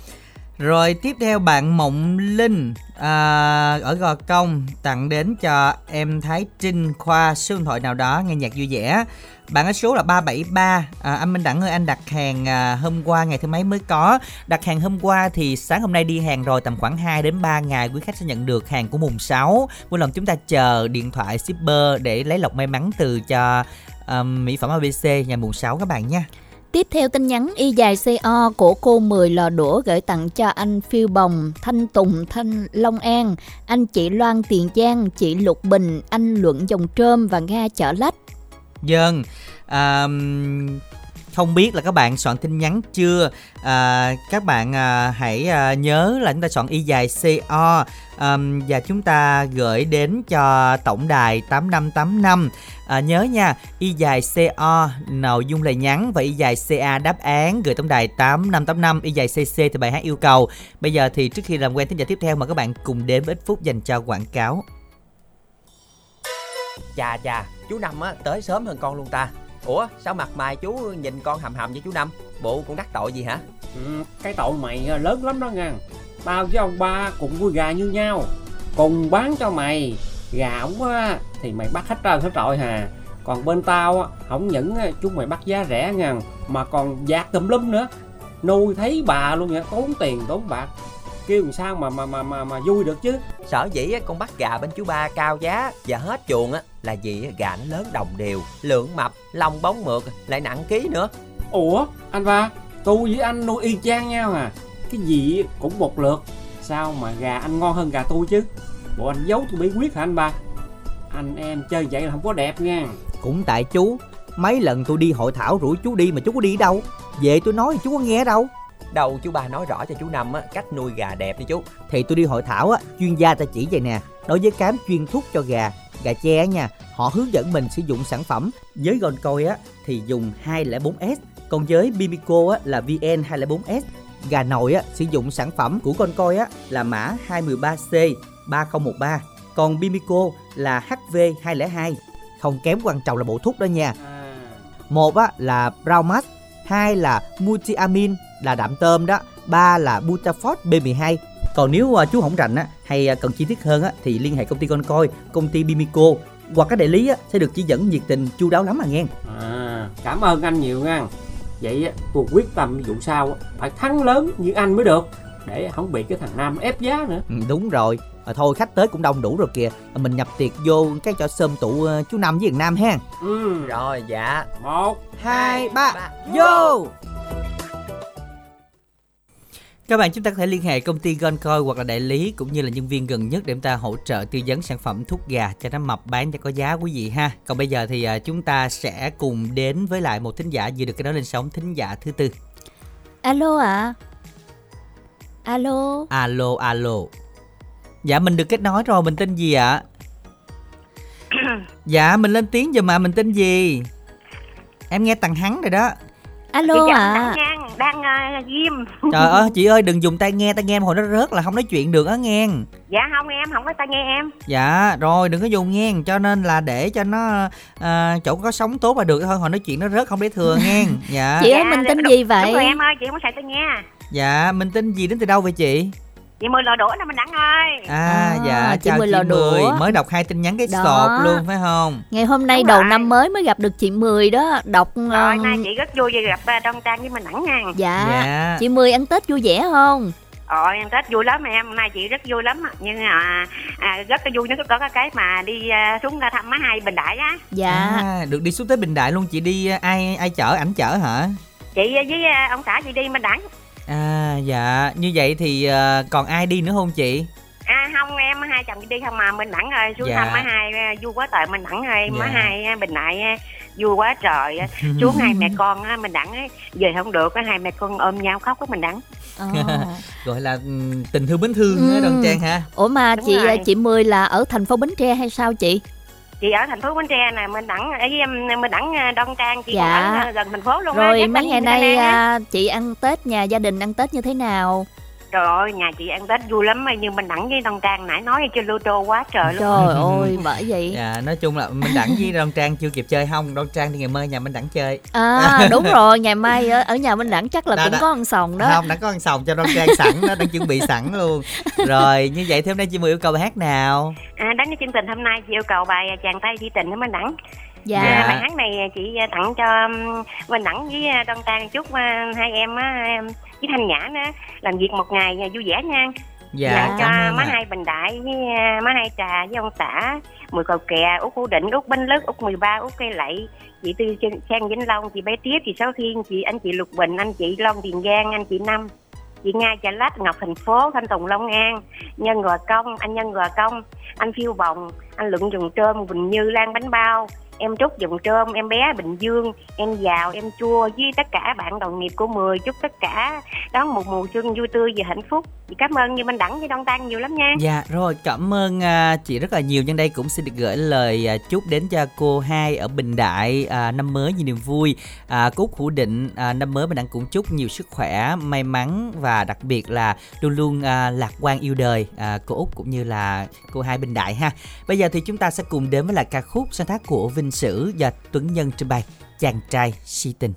rồi tiếp theo bạn Mộng Linh à, ở Gò Công tặng đến cho em Thái Trinh khoa số điện thoại nào đó nghe nhạc vui vẻ. Bạn ở số là 373 à, Anh Minh Đẳng ơi anh đặt hàng à, hôm qua ngày thứ mấy mới có. Đặt hàng hôm qua thì sáng hôm nay đi hàng rồi Tầm khoảng 2 đến 3 ngày quý khách sẽ nhận được hàng của mùng 6 Vui lòng chúng ta chờ điện thoại shipper để lấy lọc may mắn từ cho à, mỹ phẩm ABC ngày mùng 6 các bạn nha. Tiếp theo tin nhắn y dài CO của cô 10 lò đũa gửi tặng cho anh Phiêu Bồng, Thanh Tùng, Thanh Long An, anh chị Loan Tiền Giang, chị Lục Bình, anh Luận Dòng Trơm và Nga Chợ Lách. Dân à, không biết là các bạn soạn tin nhắn chưa? À, các bạn à, hãy à, nhớ là chúng ta soạn y dài co um, và chúng ta gửi đến cho tổng đài 8585 à, nhớ nha y dài co nội dung lời nhắn và y dài ca đáp án. Gửi tổng đài 8585 y dài cc thì bài hát yêu cầu. Bây giờ thì trước khi làm quen thính giả tiếp theo mà các bạn cùng đến với ít phút dành cho quảng cáo. Chà chà, chú Năm á tới sớm hơn con luôn ta. Ủa, sao mặt mày chú nhìn con hầm hầm với chú Năm? Bộ cũng đắc tội gì hả? Ừ, cái tội mày à, lớn lắm đó nha Tao với ông ba cùng vui gà như nhau. Cùng bán cho mày. Gà ổng á thì mày bắt hết trơn hết trọi hà. Còn bên tao á không những á, chúng mày bắt giá rẻ ngàn mà còn dạt tùm lum nữa. Nuôi thấy bà luôn vậy tốn tiền tốn bạc. Kêu làm sao mà mà mà mà mà vui được chứ? Sở dĩ á, con bắt gà bên chú ba cao giá và hết chuồng á là vì nó lớn đồng đều, lượng mập, lông bóng mượt, lại nặng ký nữa. ủa anh ba tôi với anh nuôi y chang nhau à? Cái gì cũng một lượt sao mà gà anh ngon hơn gà tôi chứ? Bộ anh giấu tôi bí quyết hả anh ba? Anh em chơi vậy là không có đẹp nha. Cũng tại chú Mấy lần tôi đi hội thảo rủ chú đi mà chú có đi đâu? Về tôi nói thì chú có nghe đâu. Đầu chú ba nói rõ cho chú Năm á, cách nuôi gà đẹp đi chú. Thì tôi đi hội thảo á Chuyên gia ta chỉ vậy nè Đối với cám chuyên thuốc cho gà Gà á nha. Họ hướng dẫn mình sử dụng sản phẩm Với Gon Coi á Thì dùng 204S Còn với Bimico á là VN 204S Gà nồi á sử dụng sản phẩm của Con Coi á là mã 213C 3013 Còn Bimico là HV202 Không kém quan trọng là bộ thuốc đó nha. À, một á là Braumax, hai là Multiamin là đạm tôm đó, ba là Butafort B12. Còn nếu à, chú không rành á hay à, cần chi tiết hơn á thì liên hệ công ty Con Coi, công ty Bimico hoặc các đại lý á sẽ được chỉ dẫn nhiệt tình chu đáo lắm mà nghe. à cảm ơn anh nhiều nha vậy á, tôi quyết tâm vụ sau á, phải thắng lớn như anh mới được để không bị cái thằng nam ép giá nữa Ừ, đúng rồi. À, thôi khách tới cũng đông đủ rồi kìa. À, mình nhập tiệc vô cái cho sơm tụ à, chú Năm với thằng Nam ha. ừ Rồi dạ. một Hai, ba, vô! Các bạn chúng ta có thể liên hệ công ty Goncoin hoặc là đại lý cũng như là nhân viên gần nhất để chúng ta hỗ trợ tư vấn sản phẩm thuốc gà cho nó mập bán cho có giá quý vị ha. Còn bây giờ thì à, chúng ta sẽ cùng đến với lại một thính giả vừa được cái đó lên sóng thính giả thứ tư. alo ạ alo Alo alo. Dạ mình được kết nối rồi, mình tên gì ạ? dạ mình lên tiếng giờ mà mình tên gì? Em nghe tầng hắn rồi đó. alo chào ạ ngang, đang uh, ghim. Trời ơi chị ơi đừng dùng tai nghe, tai nghe mà hồi nó rớt là không nói chuyện được á nghe. Dạ không em, không có tai nghe em. Dạ rồi đừng có dùng nghe cho nên là để cho nó à, chỗ có sóng tốt là được thôi hồi nói chuyện nó rớt không để thừa nghe dạ chị ơi mình tên gì vậy Đúng rồi em ơi, chị không có xài tai nghe. dạ mình tên gì đến từ đâu vậy chị Chị mười lò đũa nè mình đặng ơi. à, À, dạ chị chào Mười chị lò đũa. mười mới đọc hai tin nhắn cái Đó. sọt luôn phải không ngày hôm nay Đúng đầu rồi. năm mới mới gặp được chị Mười đó đọc Rồi ờ, nay chị rất vui vì gặp uh, Đông Trang với mình đặng nha. dạ dạ chị Mười ăn Tết vui vẻ không Ôi em Tết vui lắm em, hôm nay chị rất vui lắm. Nhưng mà à, rất là vui nó có cái cái mà đi à, xuống ra thăm má hai Bình Đại á. dạ à, được đi xuống tới bình đại luôn chị đi à, ai ai chở ảnh chở hả Chị với à, ông xã chị đi mình đặng. À dạ như vậy thì à, còn ai đi nữa không chị À không em hai chồng đi không mà mình đặng rồi xuống Dạ. thăm má hai à, vui quá trời mình rồi má Dạ. hai à, Bình Đại à, vui quá trời à. xuống hai mẹ con á, mình đặng á, về không được á, hai mẹ con ôm nhau khóc á mình đặng. Ờ. gọi là ừm, tình thương mến thương á Ừ. đoan trang ha ủa mà Đúng chị rồi. chị Mười là ở thành phố Bến Tre hay sao chị chị ở thành phố Bến Tre nè mình với em mình đặng à, Đoan Trang chị Dạ. ở gần thành phố luôn rồi mấy ngày nay à, chị ăn Tết nhà gia đình ăn Tết như thế nào trời ơi nhà chị ăn Tết vui lắm nhưng mình đặng với Đoan Trang nãy nói chơi lô tô quá trời luôn. Trời ơi bởi vậy. Dạ nói chung là minh đẳng với đoan trang chưa kịp chơi không? Đoan trang thì ngày mai nhà minh đẳng chơi. À đúng rồi ngày mai ở, ở nhà Minh Đẳng chắc là Đó, cũng đó. có ăn sòng đó. Không đã có ăn sòng cho đoan trang sẵn đó đang chuẩn bị sẵn luôn. Rồi như vậy thì hôm nay chị mười yêu cầu bài hát nào? À, đến cái chương trình hôm nay chị yêu cầu bài à, chàng tay thi tình với mình đặng dạ, Dạ. À, bài hát này chị à, tặng cho Minh Đẳng với à, Đoan Trang chúc à, hai em á, với Thanh Nhã nữa làm việc một ngày à, vui vẻ nha. dạ tặng cho má ạ. hai Bình Đại với à, má hai Trà với ông xã mười cầu kè út Phú Định út Binh Lức út 13 út Cây Lậy chị Tư Trang Vĩnh Long chị Bé Tiếp chị Sáu Thiên chị anh chị Lục Bình anh chị Long Tiền Giang anh chị Năm chị Nga Chà Lách Ngọc Thành Phố Thanh Tùng Long An Nhân Gò Công anh Nhân Gò Công anh Phiêu Bồng anh Luận Dùng Trơm Bình Như Lan Bánh Bao em Trúc dùm Trơm em bé Bình Dương em giàu em chua với tất cả bạn đồng nghiệp của Mười. Chúc tất cả đón một mùa xuân vui tươi và hạnh phúc. Chị cảm ơn như Minh Đẳng với Đông Tăng nhiều lắm nha. Dạ rồi cảm ơn à, chị rất là nhiều. Nhân đây cũng xin được gửi lời à, chúc đến cho cô hai ở Bình Đại à, năm mới nhiều niềm vui. À, Út Hữu Định à, năm mới mình Đẳng cũng chúc nhiều sức khỏe may mắn và đặc biệt là luôn luôn à, lạc quan yêu đời à, cô Út cũng như là cô hai Bình Đại ha. Bây giờ thì chúng ta sẽ cùng đến với là ca khúc sáng tác của Vinh Sử và Tuấn Nhân trình bày chàng trai si tình.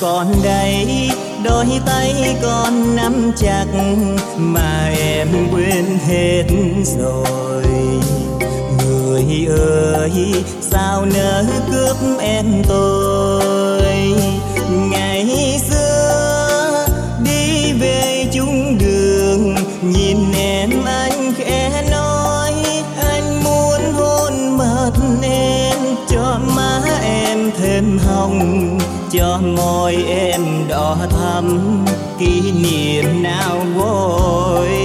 Con còn đây, đôi tay con nắm chặt mà em quên hết rồi. Người ơi, sao nỡ cướp em tôi? Cho môi em đỏ thắm kỷ niệm nào vội.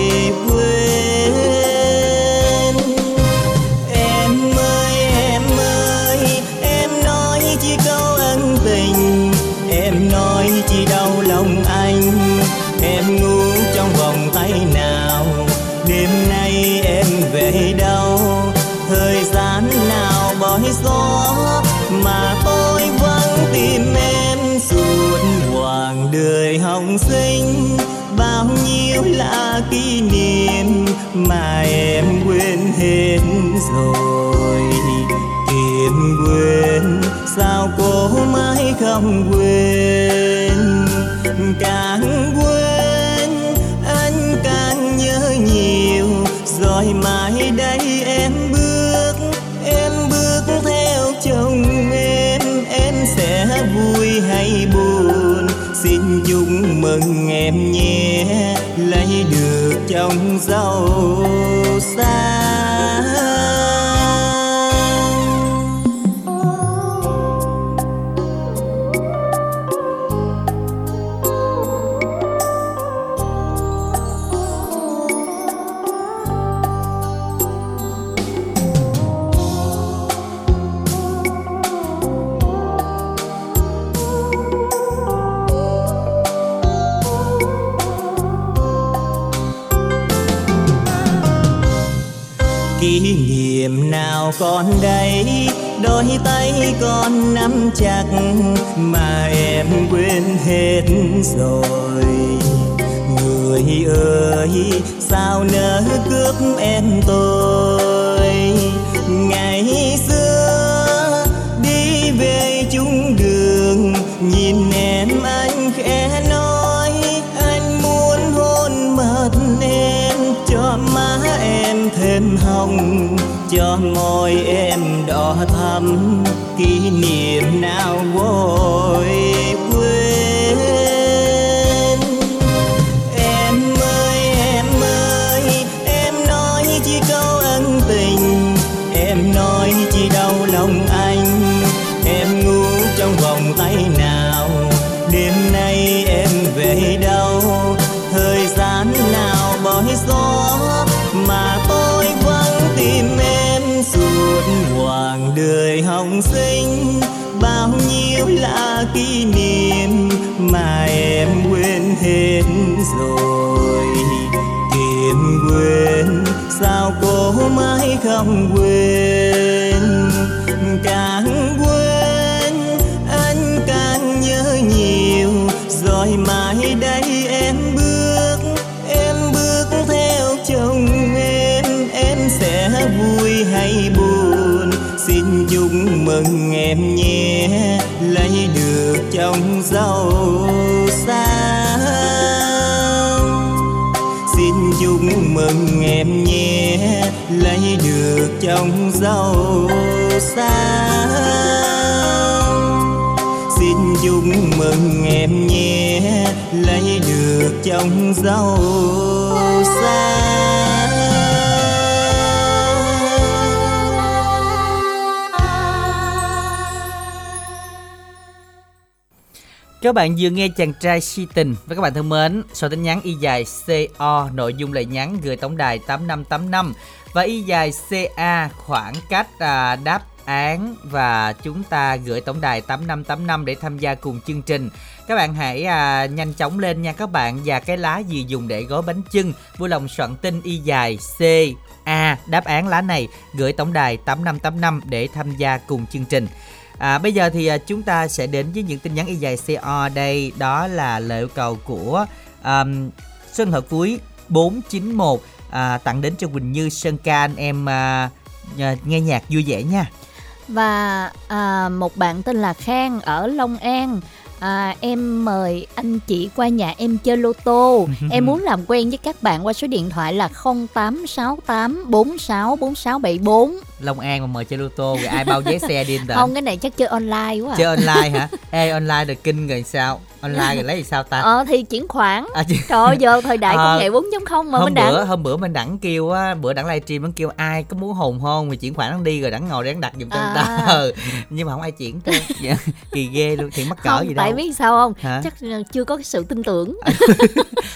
Đời sinh, bao nhiêu là kỷ niệm mà em quên hết rồi. Tìm quên sao cô mãi không quên? Chúc mừng em nhé lấy được chồng giàu sang. Còn đây, đôi tay con nắm chặt mà em quên hết rồi. Người ơi, sao nỡ cướp em tôi? Cho môi em đỏ thắm kỷ niệm nào vội. Đời sinh, bao nhiêu là kỷ niệm mà em quên hết rồi. Tìm quên sao cô mãi không quên? Chúc mừng em nhé, lấy được chồng giàu sang. Xin chúc mừng em nhé, lấy được chồng giàu sang. Xin chúc mừng em nhé, lấy được chồng giàu sang. Các bạn vừa nghe chàng trai si tình và các bạn thân mến, số tin nhắn y dài CO nội dung lời nhắn gửi tổng đài 8585 và y dài CA khoảng cách à, đáp án và chúng ta gửi tổng đài 8585 để tham gia cùng chương trình. Các bạn hãy à, nhanh chóng lên nha các bạn và cái lá gì dùng để gói bánh chưng vui lòng soạn tin y dài C A đáp án lá này gửi tổng đài 8585 để tham gia cùng chương trình. À, bây giờ thì à, chúng ta sẽ đến với những tin nhắn y dài CO đây. Đó là lời yêu cầu của um, Xuân Hợp cuối 491 à, tặng đến cho Quỳnh Như Sơn Ca anh em à, à, nghe nhạc vui vẻ nha. Và à, một bạn tên là Khang ở Long An. À, em mời anh chị qua nhà em chơi lô tô. Em muốn làm quen với các bạn qua số điện thoại là 0868 46 4674 Long An mà mời chơi lô tô rồi ai bao vé xe đi tận Không cái này chắc chơi online quá à. chơi online hả? Ê online được kinh rồi sao online rồi lấy thì sao ta? Ờ thì chuyển khoản. À, chứ- Trời ơi, giờ thời đại Ờ, công nghệ 4.0 mà hôm bữa đã hôm bữa mình đẳng kêu á bữa đẳng livestream nó kêu ai có muốn hồn hôn thì chuyển khoản nó đi rồi đẳng ngồi đẳng đặt giùm cho người ta À. ừ. nhưng mà không ai chuyển thôi Dạ, kỳ ghê luôn thì mắc cỡ không gì tại đâu. biết sao không? Hả? chắc là chưa có cái sự tin tưởng.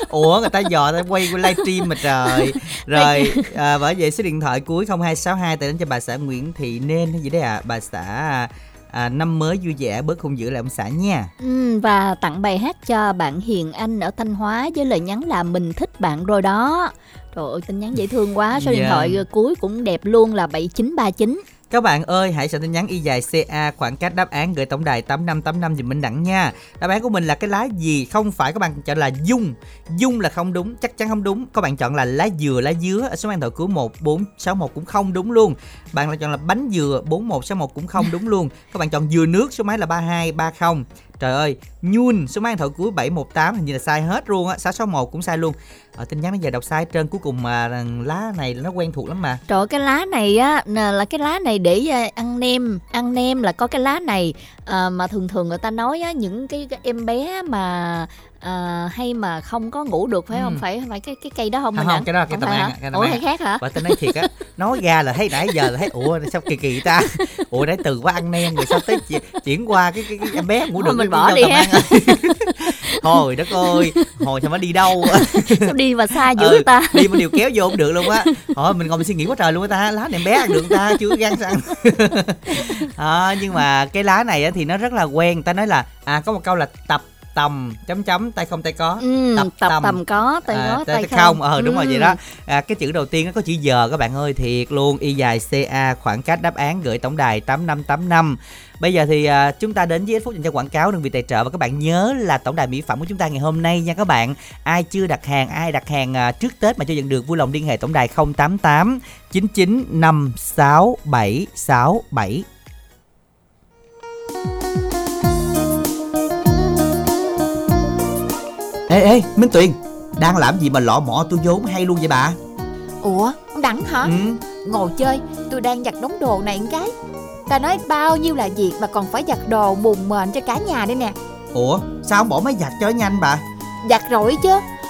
Ủa người ta dò ta quay qua livestream mà trời. Rồi à, bởi vậy số điện thoại cuối 0262 tại đến cho bà xã Nguyễn Thị Nên hay gì đấy à bà xã à, năm mới vui vẻ bớt hung dữ lại ông xã nha. Ừ, và tặng bài hát cho bạn Hiền Anh ở Thanh Hóa với lời nhắn là mình thích bạn rồi đó. Trời ơi tin nhắn dễ thương quá số điện Dạ. thoại cuối cũng đẹp luôn là 7939 các bạn ơi, hãy soạn tin nhắn y dài CA khoảng cách đáp án gửi tổng đài 8585 dùm Minh Đẳng nha. Đáp án của mình là cái lá gì? Không phải các bạn chọn là dung. Dung là không đúng, chắc chắn không đúng. Các bạn chọn là lá dừa, lá dứa. Số mang thoại cứu 1461 cũng không đúng luôn. Bạn là chọn là bánh dừa 4161 cũng không đúng luôn. Các bạn chọn dừa nước số máy là 3230. Trời ơi, nhun số mang thợ cuối 718 hình như là sai hết luôn á, 661 cũng sai luôn. Ở tin nhắn nó giờ đọc sai trên trơn cuối cùng mà lá này nó quen thuộc lắm mà. Trời ơi, cái lá này á là cái lá này để à, ăn nem, ăn nem là có cái lá này à, mà thường thường người ta nói á những cái, cái em bé mà à, hay mà không có ngủ được phải không? Ừ. Phải phải cái cái cây đó không? Không, không, ăn? cái đó là cây Không hả? cây tâm Ủa hay khác hả? Và tôi nói thiệt á Nói ra là thấy nãy giờ là thấy Ủa sao kỳ kỳ ta Ủa nãy từ qua ăn nem rồi sao tới chỉ- chuyển qua cái cái, cái em bé ngủ được mình bỏ đi ha. tầm ăn. Thôi đất ơi Hồi sao mới đi đâu Sao đi mà xa dữ Ừ, ta? Đi mà điều kéo vô không được luôn á Thôi mình ngồi mình suy nghĩ quá trời luôn á ta Lá này bé ăn được ta Chưa gan ăn à, Nhưng mà cái lá này thì nó rất là quen Ta nói là À có một câu là tập tầm chấm chấm tay không tay có. Ừ, tập tầm. có, tay à, có, tay, tay không. không. Ờ đúng rồi Ừ. vậy đó. À, cái chữ đầu tiên nó có chữ giờ các bạn ơi thiệt luôn. Y dài ca khoảng cách đáp án gửi tổng đài 8585 bây giờ thì à, chúng ta đến với ít phút dành cho quảng cáo đơn vị tài trợ và các bạn nhớ là tổng đài mỹ phẩm của chúng ta ngày hôm nay nha các bạn. Ai chưa đặt hàng ai đặt hàng à, trước tết mà chưa nhận được vui lòng liên hệ tổng đài 088 99 56 767 Ê ê Minh Tuyền Đang làm gì mà lọ mọ tôi vốn hay luôn vậy bà? Ủa, ông Đẳng hả? Ừ. Ngồi chơi, tôi đang giặt đống đồ này một cái. Ta nói bao nhiêu là việc mà còn phải giặt đồ mùng mền cho cả nhà đây nè. Ủa sao không bỏ máy giặt cho nhanh bà? Giặt rồi chứ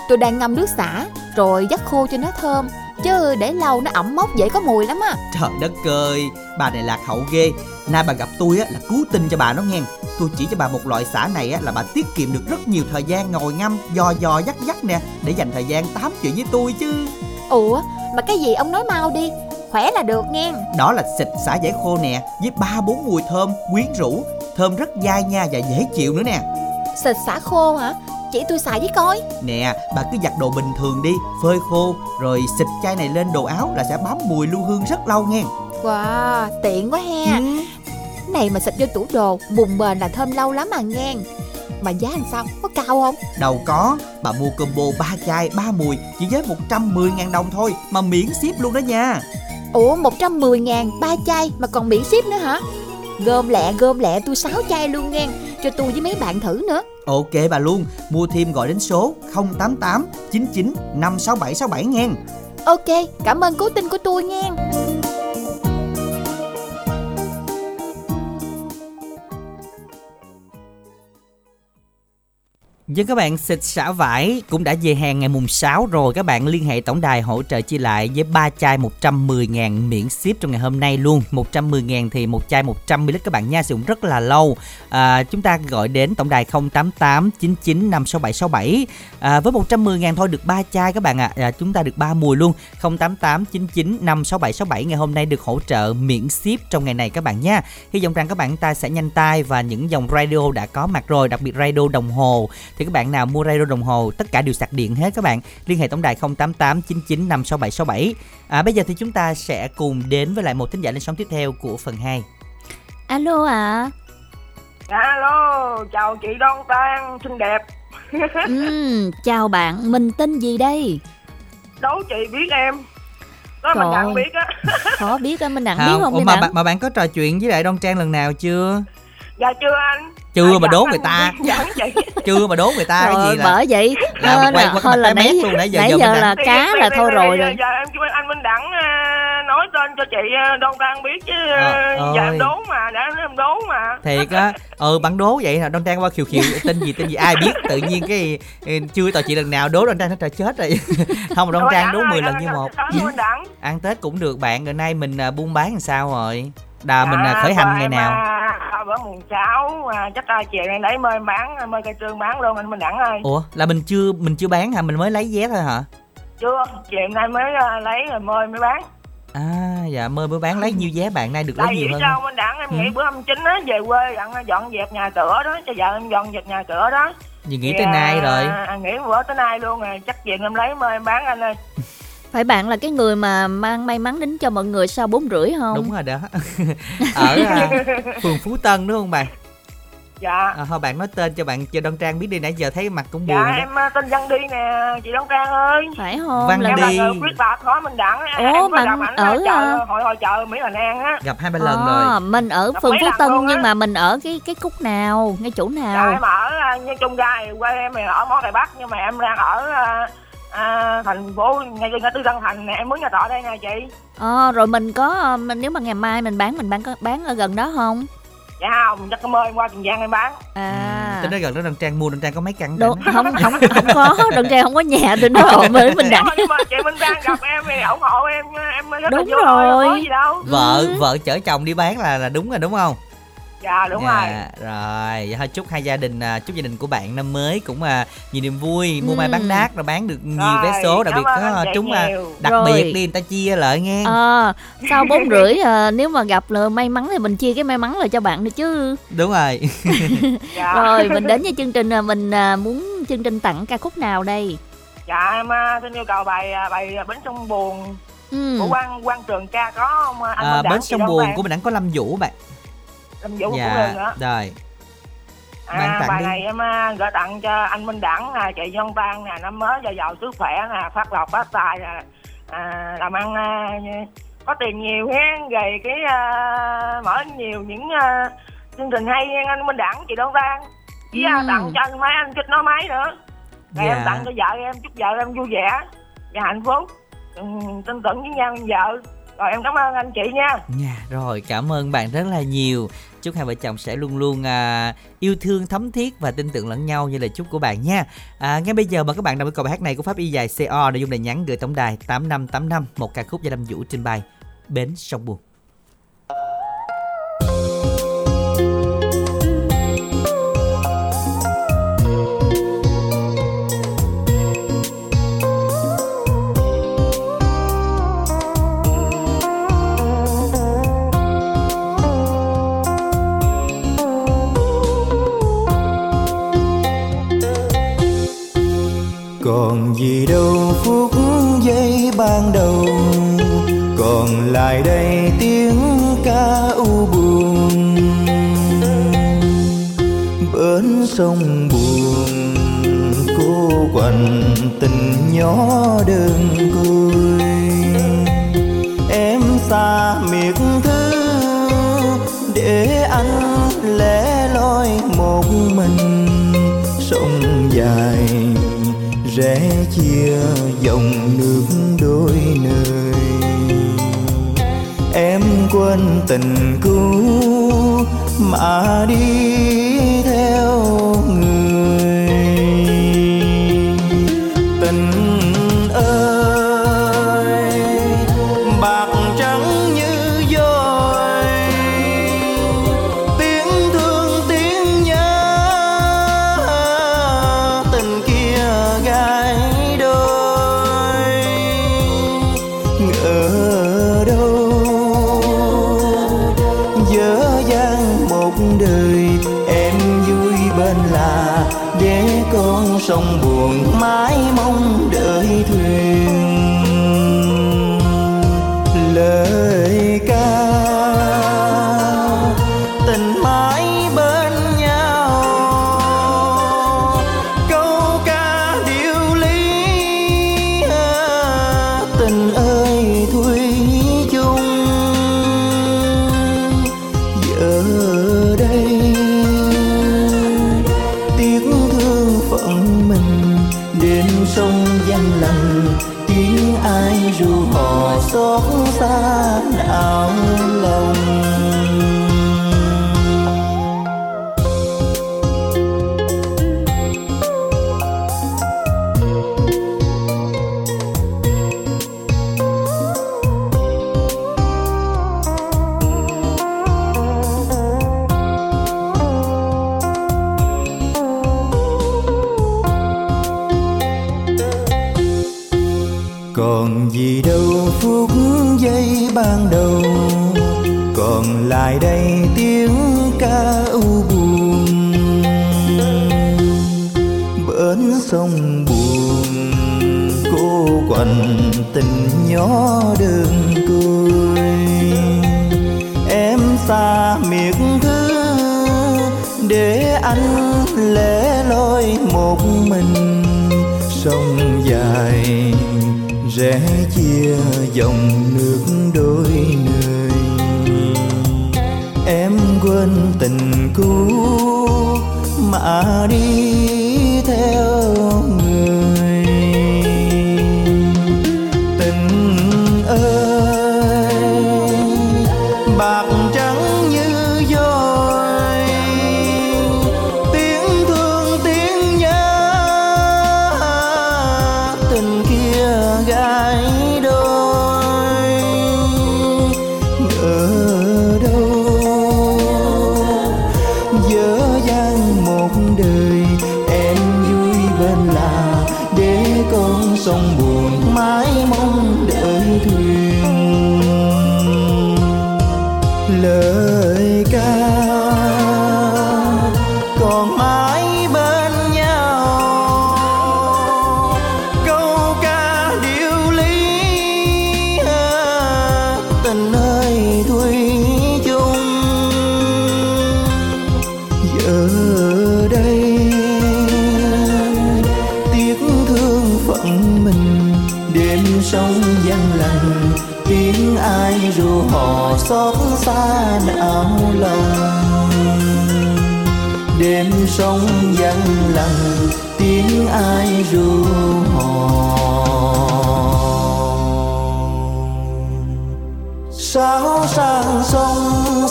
Tôi đang ngâm nước xả Rồi dắt khô cho nó thơm Chứ để lâu nó ẩm mốc dễ có mùi lắm á. Trời đất ơi Bà này lạc hậu ghê. Nay bà gặp tôi á là cứu tinh cho bà nó nghe. Tôi chỉ cho bà một loại xả này á là bà tiết kiệm được rất nhiều thời gian ngồi ngâm Dò dò dắt dắt nè Để dành thời gian tám chuyện với tôi chứ. Ủa, mà cái gì ông nói mau đi Khỏe là được nghe. Đó là xịt xả giải khô nè Với ba bốn mùi thơm quyến rũ Thơm rất dai nha và dễ chịu nữa nè. Xịt xả khô hả? Chỉ tôi xài với coi. Nè, bà cứ giặt đồ bình thường đi, phơi khô, rồi xịt chai này lên đồ áo là sẽ bám mùi lưu hương rất lâu nghe. Wow, tiện quá ha Này mà xịt vô tủ đồ Mùng bền là thơm lâu lắm mà nghe Mà giá làm sao? Có cao không? Đâu có, bà mua combo 3 chai, 3 mùi chỉ với 110.000 đồng thôi mà miễn ship luôn đó nha. Ủa 110 ngàn ba chai mà còn miễn ship nữa hả? Gom lẹ gom lẹ tôi 6 chai luôn nghe Cho tôi với mấy bạn thử nữa Ok bà luôn, mua thêm gọi đến số 088 99 56767 nghe. Ok, cảm ơn cố tin của tôi nghe Dân các bạn xịt xả vải cũng đã về hàng ngày mùng 6 rồi. Các bạn liên hệ tổng đài hỗ trợ chia lại với 3 chai 110.000 miễn ship trong ngày hôm nay luôn. 110.000 thì một chai 100ml các bạn nha Sử dụng rất là lâu. À, Chúng ta gọi đến tổng đài 088 99 56767 à, Với 110.000 thôi được 3 chai các bạn ạ. À. à, Chúng ta được 3 mùi luôn. 088 99 56767 Ngày hôm nay được hỗ trợ miễn ship trong ngày này các bạn nha. Hy vọng rằng các bạn ta sẽ nhanh tay Và những dòng radio đã có mặt rồi Đặc biệt radio đồng hồ thì các bạn nào mua radio đồng hồ tất cả đều sạc điện hết các bạn. Liên hệ tổng đài 088 99 56767 à, bây giờ thì chúng ta sẽ cùng đến với lại một thính giả lên sóng tiếp theo của phần 2 alo ạ. À. alo chào chị Đoan Tan xinh đẹp. Ừ, chào bạn mình tên gì đây? Đấu chị biết em. Đó mình đặng biết á. Khó biết á mình đặng biết không Ủa, mà, bạn, mà bạn có trò chuyện với lại Đoan Trang lần nào chưa? Dạ chưa anh chưa mà đố người ta. chưa mà đố người ta cái gì là bởi vậy là quay qua thôi là nãy luôn nãy giờ, nãy giờ, giờ là cá là thôi rồi rồi. giờ em kêu anh Minh Đẳng nói tên cho chị Đoan Trang biết chứ giờ em đố mà đã em đố mà. Thiệt á ừ bạn đố vậy là Đoan Trang qua khiều khiều tên gì tên gì ai biết? Tự nhiên cái chưa tao chị lần nào đố Đoan Trang nó trời chết rồi. Không mà Đoan Trang đố 10 lần như một. ăn Tết cũng được bạn rồi nay mình buôn bán làm sao rồi? Đà mình khởi hành ngày nào bữa mùng sáu à, chắc là chiều này lấy mời bán mời cây trương bán luôn anh Minh Đẳng ơi. Ủa là mình chưa mình chưa bán hả? Mình mới lấy vé thôi hả? Chưa chiều nay mới uh, lấy rồi mời mới bán. À dạ mời mới bán lấy nhiêu vé bạn? Nay được lấy nhiều hơn sao Minh Đẳng em ừ. nghĩ bữa hôm chín á về quê dọn dọn dẹp nhà cửa đó cho vợ em dọn dẹp nhà cửa đó. Gì nghĩ tới nay rồi. à, nghĩ bữa tới nay luôn rồi chắc chuyện em lấy mời em bán anh ơi phải bạn là cái người mà mang may mắn đến cho mọi người sau bốn rưỡi không? Đúng rồi đó. Ở à, phường phú tân đúng không bạn? Dạ. À, thôi bạn nói tên cho bạn cho Đoan Trang biết đi nãy giờ thấy mặt cũng dạ, buồn dạ em à, tên Văn Đi nè chị Đoan Trang ơi. Phải không? Văn em Đi. Là người khuyết tật hỏi mình đặng Ủa, mình ở chợ, à, hội hội chợ Mỹ Bình An á. Gặp hai ba lần à, rồi. mình ở gặp phường Phú Tân nhưng mà mình ở cái cái khúc nào ngay chỗ nào? dạ em ở như chung gai quê em ở mỏ Đài Bắc nhưng mà em đang ở à, thành phố ngay ngã tư Tân Thành nè em muốn nhà trọ đây nè chị. Ờ à, rồi mình có mình nếu mà ngày mai mình bán mình bán có bán ở gần đó không? Dạ không chắc cảm ơn em qua tiền giang em bán. À. Tính nói gần đó đằng trang mua đằng trang có mấy căn Đúng, không không không có đằng trang không có nhà trên đó mới mình đặt. Nhưng mà chị minh trang gặp em thì ủng hộ em em rất đúng là rồi có gì đâu. Vợ ừ. vợ chở chồng đi bán là là đúng rồi đúng không dạ đúng dạ, rồi. rồi. Vậy thôi chúc hai gia đình à, chúc gia đình của bạn năm mới cũng à, nhiều niềm vui mua ừ. mai bán đắt rồi bán được nhiều rồi, vé số đặc biệt có chúng à, đặc rồi. biệt đi người ta chia lại nghe. À, sau bốn rưỡi à, nếu mà gặp là may mắn thì mình chia cái may mắn lại cho bạn được chứ. Đúng rồi. Dạ. rồi mình đến với chương trình là mình à, muốn chương trình tặng ca khúc nào đây? Dạ em xin yêu cầu bài bài bến sông buồn ừ. của quan quan trường ca có không? Anh à, bến sông buồn của mình đang có lâm vũ bạn Lâm Vũ dạ, của nữa. rồi. À, bài đi. này em uh, gửi tặng cho anh Minh Đẳng nè chị Văn Tan nè năm mới giàu giàu sức khỏe nè phát lộc phát tài nè à, làm ăn uh, có tiền nhiều ha về cái uh, mở nhiều những uh, chương trình hay nha anh Minh Đẳng chị Đoan Tan với ừ. tặng cho anh mấy anh chích nói máy nữa. Dạ. em tặng cho vợ em chúc vợ em vui vẻ và hạnh phúc. Ừ, tin tưởng với nhau vợ. Rồi em cảm ơn anh chị nha. Nha rồi cảm ơn bạn rất là nhiều chúc hai vợ chồng sẽ luôn luôn à, yêu thương thấm thiết và tin tưởng lẫn nhau như lời chúc của bạn nha. À, ngay bây giờ mời các bạn đọc với câu bài hát này của pháp y dài co nội dung là nhắn gửi tổng đài tám năm tám năm một ca khúc do lâm vũ trình bày. Bến sông buồn. Còn gì đâu, phút giây ban đầu. Còn lại đây tiếng ca u buồn. Bến sông buồn cô quạnh tình nhỏ đơn côi em xa miệt thứ, để anh lẻ loi một mình. Sông dài rẽ chia dòng nước đôi nơi. Em quên tình cũ mà đi theo rẽ chia dòng nước đôi nơi em quên tình cũ mà đi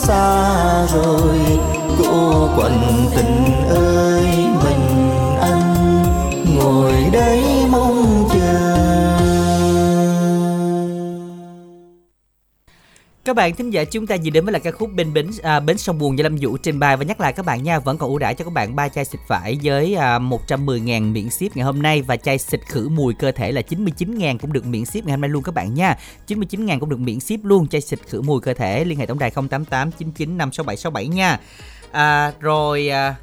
xa rồi cô quần tình Các bạn thính giả chúng ta vừa đến với là ca khúc bên bến à, bến sông buồn do Lâm Vũ trình bày. Và nhắc lại các bạn nha vẫn còn ưu đãi cho các bạn ba chai xịt vải với à, 110.000 miễn ship ngày hôm nay. Và chai xịt khử mùi cơ thể là 99.000 cũng được miễn ship ngày hôm nay luôn các bạn nha. 99.000 cũng được miễn ship luôn. Chai xịt khử mùi cơ thể liên hệ tổng đài 088 99 56767 nha. À, rồi à,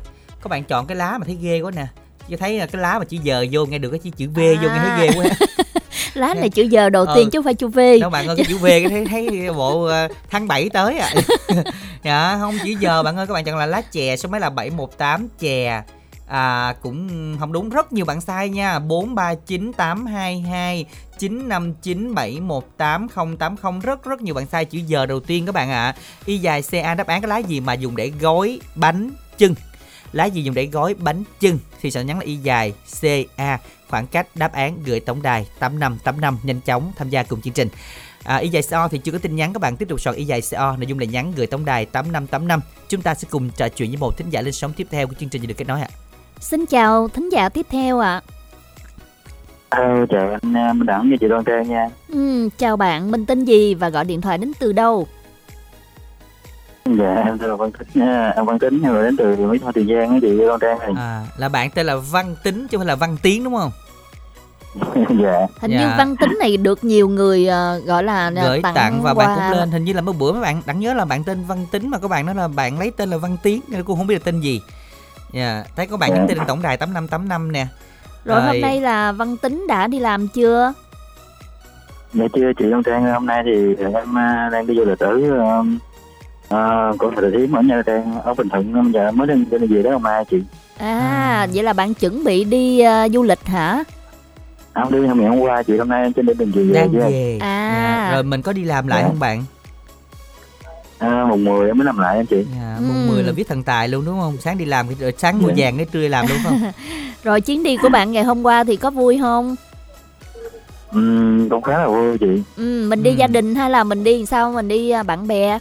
các bạn chọn cái lá mà thấy ghê quá nè. Cho thấy cái lá mà chữ giờ vô nghe được cái chữ, chữ V vô nghe thấy ghê quá lá này chữ giờ đầu Ờ. tiên chứ không phải chữ V. Đâu bạn ơi chữ V cái thấy thấy bộ ờ, tháng 7 tới à. Dạ không chữ giờ bạn ơi các bạn chọn là lá chè số máy là 718 chè. À cũng không đúng rất nhiều bạn sai nha. 439822 9597188080 rất rất nhiều bạn sai chữ giờ đầu tiên các bạn ạ. Y dài ca đáp án cái lá gì mà dùng để gói bánh chưng lá gì dùng để gói bánh chưng thì sẽ nhắn là y dài ca khoảng cách đáp án gửi tổng đài 8585 nhanh chóng tham gia cùng chương trình À, y dài CO thì chưa có tin nhắn các bạn tiếp tục soạn y dài CO nội dung là nhắn gửi tổng đài 8585 chúng ta sẽ cùng trò chuyện với một thính giả lên sóng tiếp theo của chương trình được kết nối ạ Xin chào thính giả tiếp theo ạ. Hello, chào anh à, Minh Đẳng và chị Đoan Trang nha. Ừ, chào bạn, mình tên gì và gọi điện thoại đến từ đâu? Dạ, em tên là Văn Tính, nha. em Văn Tính, em là đến từ Mỹ Tho Tiền Giang á chị Đoan Trang này. à, là bạn tên là Văn Tính chứ không phải là Văn Tiến đúng không? Dạ. Hình Dạ. như văn tính này được nhiều người ờ, gọi là ờ, gửi tặng, và bạn cũng lên. Hình như là mấy bữa mấy bạn đặng nhớ là bạn tên Văn Tính mà các bạn nói là bạn lấy tên là Văn Tiến nên cũng không biết là tên gì. Dạ thấy có bạn nhắn tin tổng đài 8585 nè. Rồi hôm nay là văn tính đã đi làm chưa? Dạ chưa chị Đông Trang hôm nay thì em à, đang đi du lịch ở um, à, của Thời Thiếm ở Nha Trang ở Bình Thuận giờ mới đi đi về đó hôm nay chị à vậy là bạn chuẩn bị đi ờ, du lịch hả không đi hôm ngày hôm qua chị hôm nay em trên đường về đang chứ. về À. Dạ, rồi mình có đi làm lại Dạ. không bạn à, mùng 10 em mới làm lại em chị dạ, Ừ. mùng 10 là viết thần tài luôn đúng không sáng đi làm rồi sáng mua Dạ. vàng cái trưa làm đúng không rồi chuyến đi của bạn ngày hôm qua thì có vui không Ừm, cũng khá là vui chị ừ, mình đi Ừ. gia đình hay là mình đi sao mình đi ờ, bạn bè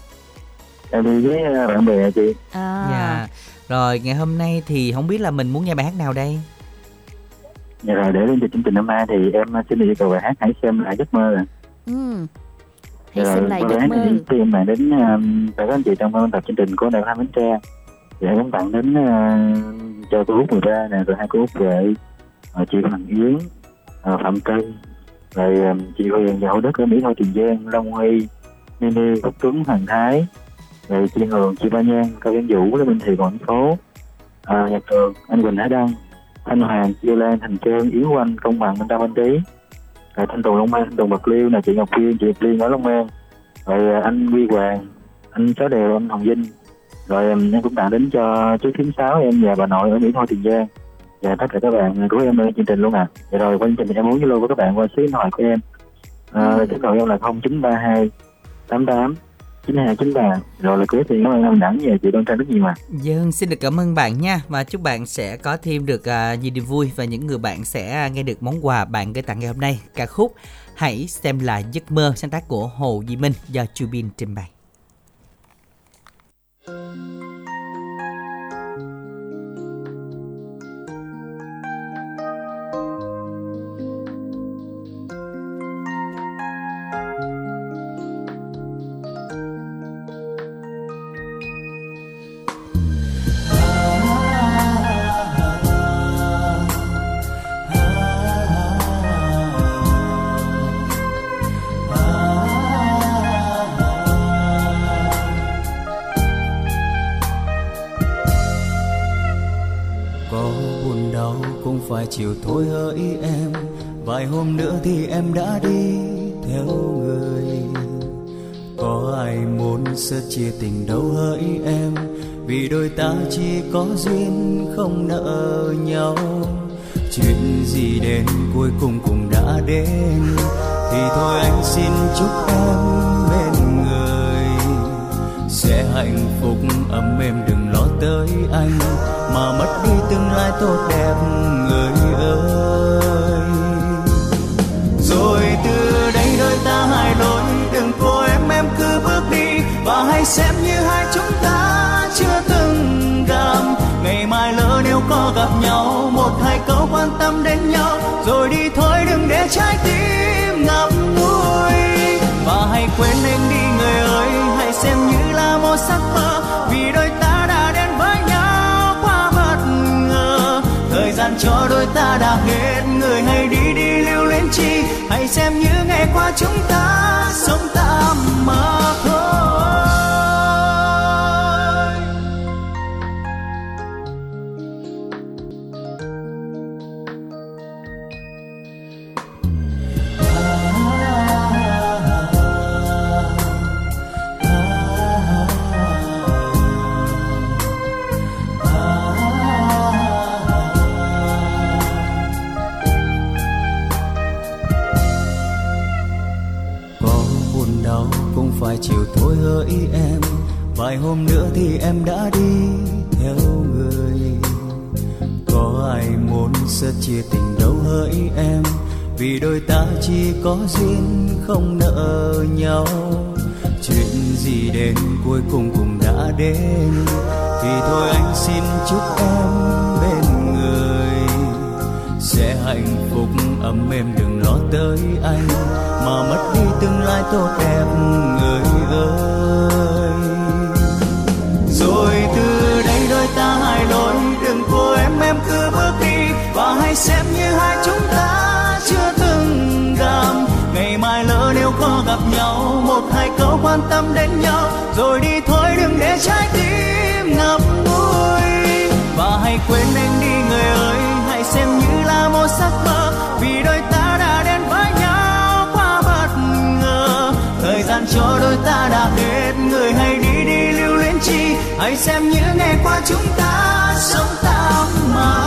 em đi với à, bạn bè chị à dạ rồi ngày hôm nay thì không biết là mình muốn nghe bài hát nào đây Dạ rồi để đến chương trình hôm nay thì em xin được yêu cầu bài hát hãy xem lại giấc mơ ạ. ừ. hãy Dạ xem rồi, lại giấc mơ thì em tặng đến um, tất cả anh chị trong ban tập chương trình của đài Hoa Bến Tre. Dạ em tặng đến uh, cho cô Út 13 nè, rồi hai cô Út về, rồi chị Hoàng Yến, uh, Phạm Cân, rồi um, chị Huyền và Hậu Đức ở Mỹ Tho Tiền Giang, Long Huy, Nini, Quốc Tuấn, Hoàng Thái, rồi chị Hường, chị Ba Nhan, Cao Văn Vũ, Lê Minh Thị, Quảng Phố, uh, Nhật Trường, anh Quỳnh Hải Đăng, Thanh Hoàng, Chiêu Lan, Thành Trơn, Yến Oanh, Công Bằng, Minh Đăng Anh Trí, rồi Thanh Tùng Long An, Thanh Tùng Bạc Liêu, là chị Ngọc Quyên, chị Ngọc Liên ở Long An, rồi à, anh Huy Hoàng, anh Sáu Đèo, anh Hồng Vinh, rồi em cũng tặng đến cho chú Thiếm Sáu em và bà nội ở Mỹ Tho Tiền Giang và tất cả các bạn của em ở chương trình luôn à. Dạ rồi qua chương trình em muốn Zalo với các bạn qua số điện thoại của em. À, số điện thoại em là 0932 88 9293 rồi là cuối thì cảm ơn em đẳng về chị Đoan Trang rất nhiều mà. Dân xin được cảm ơn bạn nha và chúc bạn sẽ có thêm được à, nhiều niềm vui và những người bạn sẽ à, nghe được món quà bạn gửi tặng ngày hôm nay ca khúc Hãy xem lại giấc mơ sáng tác của Hồ Duy Minh do Chubin trình bày. Có buồn đau cũng phải chịu thôi hỡi em. Vài hôm nữa thì em đã đi theo người. Có ai muốn sẽ chia tình đâu hỡi em, vì đôi ta chỉ có duyên không nợ nhau. Chuyện gì đến cuối cùng cũng đã đến, thì thôi anh xin chúc em bên người. Sẽ hạnh phúc ấm êm tới anh mà mất đi tương lai tốt đẹp, người ơi. Rồi từ đây đôi ta hai lối đừng cô em em cứ bước đi và hãy xem như hai chúng ta chưa từng gặp. Ngày mai lỡ nếu có gặp nhau, một hai câu quan tâm đến nhau. Rồi đi thôi, đừng để trái tim ngập ngùi. Và hãy quên anh đi, người ơi, hãy xem như là một giấc mơ. Cho đôi ta đã hết người hãy đi đi lưu luyến chi. Hãy xem như ngày qua chúng ta sống tạm mơ chịu em. Vài hôm nữa thì em đã đi theo người. Có ai muốn sẽ chia tình đâu hỡi em? Vì đôi ta chỉ có duyên không nợ nhau. Chuyện gì đến cuối cùng cũng đã đến. Thì thôi anh xin chúc em bên người. Sẽ hạnh phúc, ấm êm đừng lo tới anh. Mà mất đi tương lai tốt đẹp, người ơi. xem như hai chúng ta chưa từng gặp. Ngày mai lỡ nếu có gặp nhau, một hai câu quan tâm đến nhau. Rồi đi thôi, đừng để trái tim ngập ngùi và hãy quên anh đi, người ơi, hãy xem như là một giấc mơ. Vì đôi ta đã đến với nhau quá bất ngờ. Thời gian cho đôi ta đã hết, người hãy đi đi, lưu luyến chi. Hãy xem như ngày qua chúng ta sống tạm mà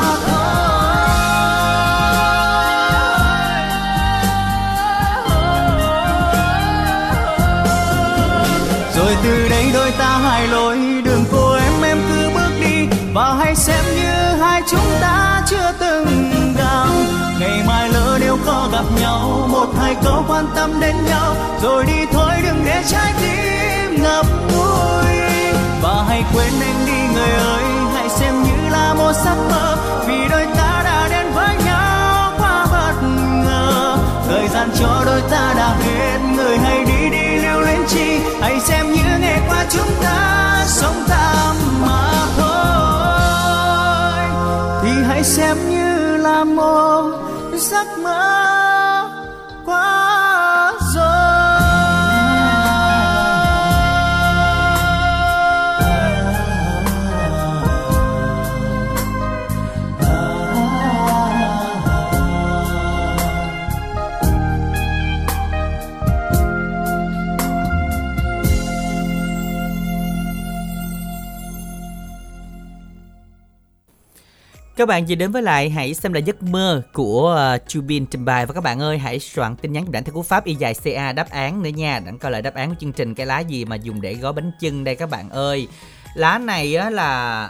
đôi ta hai lối, đường cô em em cứ bước đi. Và hãy xem như hai chúng ta chưa từng gặp. Ngày mai lỡ nếu có gặp nhau, một hai câu quan tâm đến nhau. Rồi đi thôi, đừng để trái tim ngập ngùi. Và hãy quên anh đi, người ơi, hãy xem như là một giấc mơ. Vì đôi ta đã đến với nhau quá bất ngờ. Thời gian cho đôi ta đã hết, người hãy đi chúng ta sống tạm mà thôi. Thì hãy xem như là một giấc mơ Các bạn vừa đến với lại hãy xem là giấc mơ của uh, Chubin trình bày và các bạn ơi hãy soạn tin nhắn đảng theo cú pháp y dài CA đáp án nữa nha. Đặng coi lại đáp án của chương trình cái lá gì mà dùng để gói bánh chưng đây các bạn ơi. Lá này á là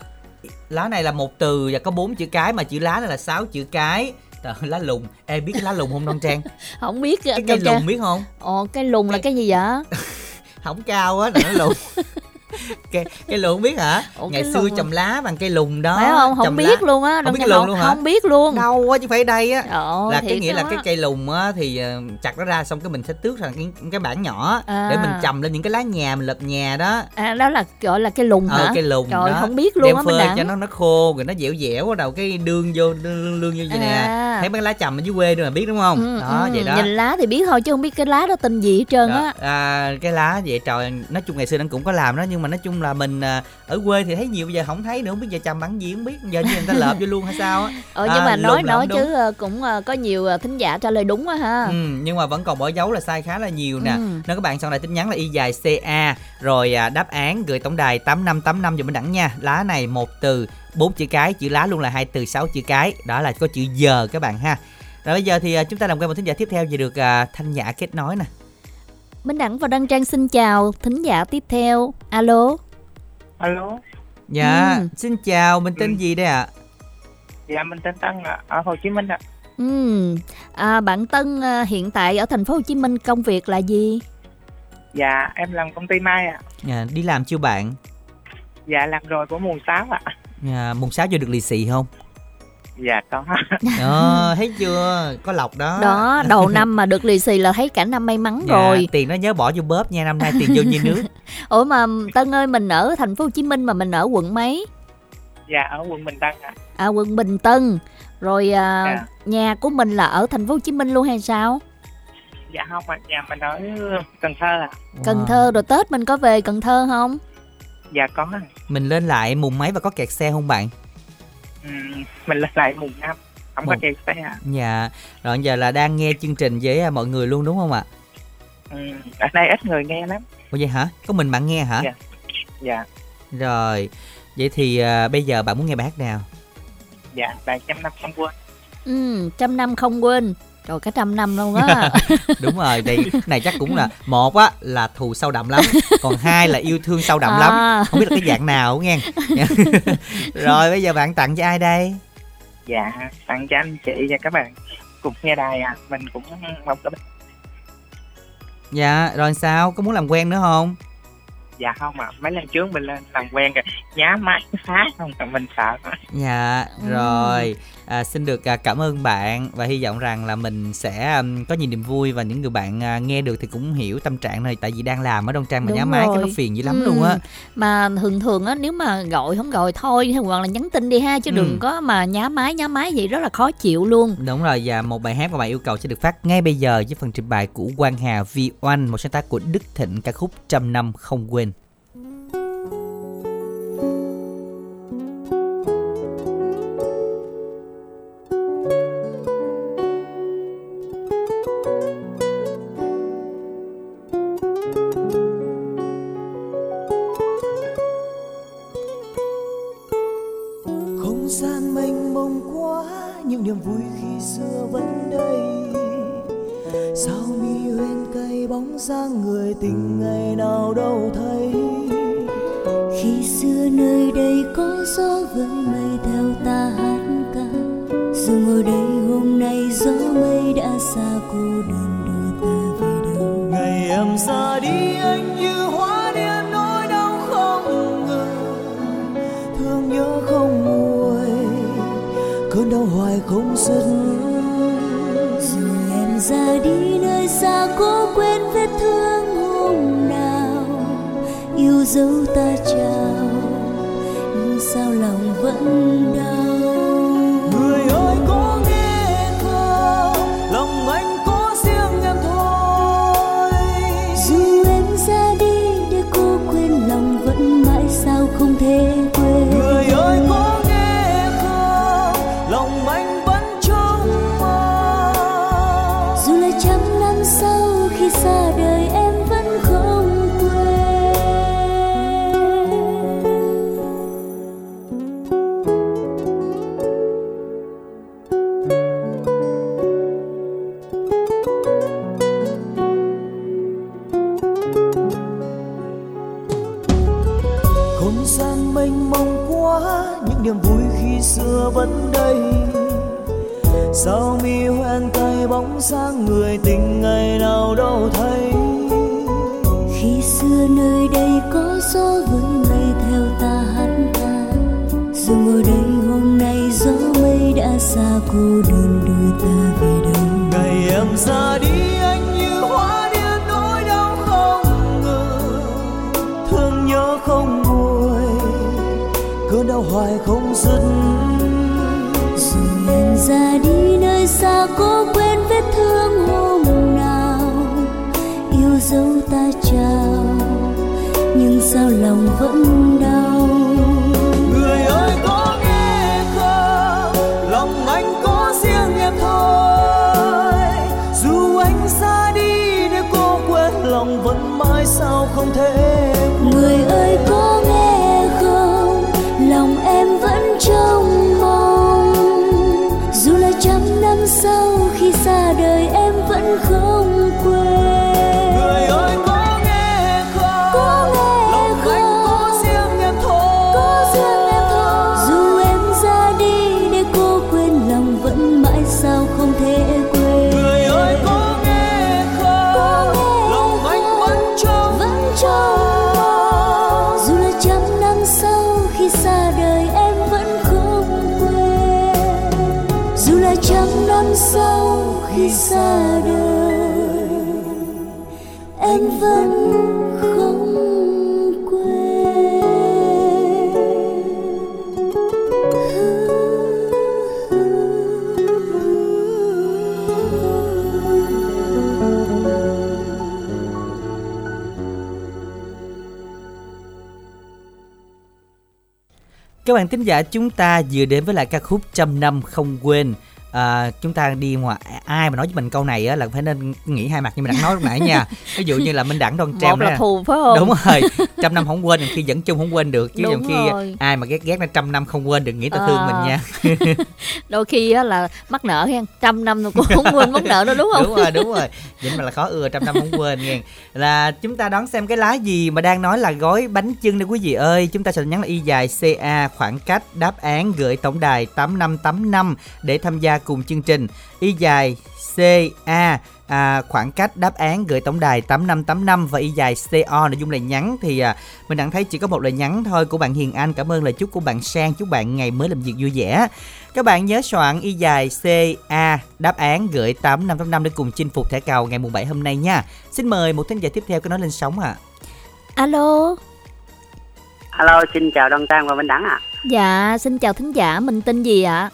lá này là một từ và có bốn chữ cái mà chữ lá này là sáu chữ cái. Ơi, lá lùng. Em biết cái lá lùng không Đông Trang? Không biết cái cây lùng biết không? Ồ cây lùng là cái gì vậy? Không cao á nó lùng cây cây không biết hả? Ủa, ngày xưa lùng trồng lá bằng cây lùng đó phải không? Không trồng biết lá. luôn á không biết không- luôn hả? không biết luôn. Đâu á chứ phải đây á. Ồ, là cái nghĩa là cái cây lùng á thì ờ, chặt nó ra xong cái mình sẽ tước thành cái cái bản nhỏ À. để mình trồng lên những cái lá nhà mình lợp nhà đó. À đó là gọi là cây lùng ờ hả? cây lùng trời đó. không biết luôn đem á mình phơi đặng cho nó nó khô rồi nó dẻo dẻo bắt đầu cái đương vô lương lương như vậy nè. À. thấy mấy cái lá chầm ở dưới quê rồi mà biết đúng không? Ừ, đó ừ, vậy đó. nhìn lá thì biết thôi chứ không biết cái lá đó tên gì hết trơn á. À, cái lá vậy trời nói chung ngày xưa anh cũng có làm đó nhưng mà nói chung là mình à, ở quê thì thấy nhiều bây giờ không thấy nữa không biết giờ chầm bắn gì không biết giờ như người ta lợp vô luôn hay sao á. Ờ nhưng À, mà nói nói chứ đúng. ờ, cũng ờ, có nhiều ờ, thính giả trả lời đúng á ha. Ừ, nhưng mà vẫn còn bỏ dấu là sai khá là nhiều nè. Ừ. nên các bạn soạn lại tin nhắn là y dài ca rồi à, đáp án gửi tổng đài tám năm tám năm dùm mình đẳng nha. Lá này một từ bốn chữ cái chữ lá luôn là hai từ sáu chữ cái. Đó là có chữ giờ các bạn ha. Rồi bây giờ thì à, chúng ta làm quen một thính giả tiếp theo về được à, thanh nhã kết nối nè Minh Đẳng và Đăng Trang xin chào thính giả tiếp theo. Alo. Alo. Dạ Ừ. xin chào mình tên gì đây ạ? Dạ mình tên Tân ạ ở Hồ Chí Minh ạ. Ừ. à, bạn Tân ờ, hiện tại ở thành phố Hồ Chí Minh công việc là gì? Dạ em làm công ty mai ạ. À, đi làm chưa bạn? Dạ làm rồi của mùng 6 ạ. À, mùng sáu vô được lì xì không dạ có. Ờ thấy chưa? Có lộc đó. Đó đầu năm mà được lì xì là thấy cả năm may mắn Dạ, rồi. tiền nó nhớ bỏ vô bóp nha năm nay tiền vô như nước. Ủa mà Tân ơi mình ở thành phố Hồ Chí Minh mà mình ở quận mấy? Dạ ở quận Bình Tân ạ. À quận Bình Tân. Rồi à, Dạ. nhà của mình là ở thành phố Hồ Chí Minh luôn hay sao? Dạ không ạ. Nhà mình ở Cần Thơ ạ. Cần Thơ rồi Tết mình có về Cần Thơ không? Dạ có. Mình lên lại mùng mấy và có kẹt xe không bạn mình lên lại mùng 5 không có Mùng- kẹt xe ạ. Dạ rồi giờ là đang nghe chương trình với à, mọi người luôn đúng không ạ? Ừ, ở đây ít người nghe lắm. Ủa vậy hả? Có mình bạn nghe hả? Dạ. dạ. Rồi vậy thì à, bây giờ bạn muốn nghe bài hát nào? Dạ bài trăm năm không quên. Ừ trăm năm không quên rồi cả trăm năm luôn á. Đúng rồi đây này chắc cũng là một á là thù sâu đậm lắm còn hai là yêu thương sâu đậm À. lắm không biết là cái dạng nào nghe. Rồi bây giờ bạn tặng cho ai đây? Dạ tặng cho anh chị và các bạn. Cùng nghe đài à mình cũng mong các bạn. Dạ rồi sao? Có muốn làm quen nữa không? Dạ không ạ mấy lần trước mình lên làm quen rồi. Nhá máy phá không mình sợ. Quá dạ rồi à, xin được à, cảm ơn bạn và hy vọng rằng là mình sẽ um, có nhiều niềm vui và những người bạn à, nghe được thì cũng hiểu tâm trạng này tại vì đang làm ở đông trang mà Đúng nhá máy cái nó phiền dữ lắm Ừ. luôn á mà thường thường á nếu mà gọi không gọi thôi hoặc là nhắn tin đi ha chứ Ừ. đừng có mà nhá máy nhá máy vậy rất là khó chịu luôn Đúng rồi và một bài hát mà bạn yêu cầu sẽ được phát ngay bây giờ với phần trình bày của Quang Hà V1 một sáng tác của Đức Thịnh ca khúc Trăm năm không quên. Cô đơn đưa ta về đâu? Ngày em ra đi anh như hóa điên nỗi đau không ngừng. Thương nhớ không nguôi cơn đau hoài không dứt. Dù em ra đi nơi xa cố quên vết thương hôm nào. Yêu dấu ta chào bạn thính giả chúng ta vừa đến với lại ca khúc Trăm năm không quên. À, chúng ta đi ngoài ai mà nói với mình câu này á là phải nên nghĩ hai mặt như mình đã nói lúc nãy nha. Ví dụ như là minh đẳng đoan trang một là thù phải không? Đúng rồi trăm năm không quên khi dẫn chung không quên được chứ Đúng khi rồi. ai mà ghét ghét là trăm năm không quên đừng nghĩ ta À. thương mình nha. Đôi khi á là mắc nợ hen trăm năm cũng không quên mắc nợ đâu đúng không? Đúng rồi đúng rồi. Vậy mà là khó ưa trăm năm không quên nghe. Là chúng ta đón xem cái lá gì mà đang nói là gói bánh chưng đây quý vị ơi. Chúng ta sẽ nhắn là y dài ca khoảng cách đáp án gửi tổng đài 8585 để tham gia cùng chương trình. Y dài ca à, khoảng cách đáp án gửi tổng đài 8585 và y dài CO nội dung lời nhắn thì à, mình đang thấy chỉ có một lời nhắn thôi của bạn Hiền Anh. Cảm ơn lời chúc của bạn Sang, chúc bạn ngày mới làm việc vui vẻ. Các bạn nhớ soạn y dài CA đáp án gửi 8585 để cùng chinh phục thẻ cào ngày mùng 7 hôm nay nha. Xin mời một thính giả tiếp theo có nói lên sóng ạ. À. Alo. Alo, xin chào Đoan Trang và Minh Đẳng ạ. À. Dạ, xin chào thính giả, mình tên gì ạ?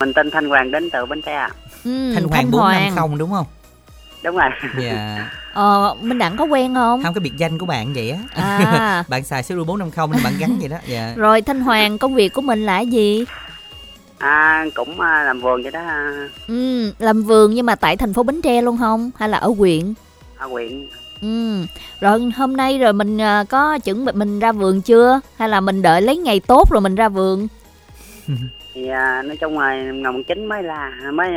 Mình tên Thanh Hoàng đến từ Bến Tre ạ. Ừ, Thanh Hoàng Thanh 450 đúng không? Đúng rồi. Dạ. Ờ, Minh Đẳng có quen không? Không cái biệt danh của bạn vậy á. À. bạn xài số 450 nên bạn gắn vậy đó. Dạ. Rồi Thanh Hoàng công việc của mình là gì? À cũng à, làm vườn vậy đó. Ừ, làm vườn nhưng mà tại thành phố Bến Tre luôn không? Hay là ở huyện? Ở huyện. Ừ. Rồi hôm nay rồi mình à, có chuẩn bị mình ra vườn chưa? Hay là mình đợi lấy ngày tốt rồi mình ra vườn? thì à, nói chung là ngày mùng chín mới là mới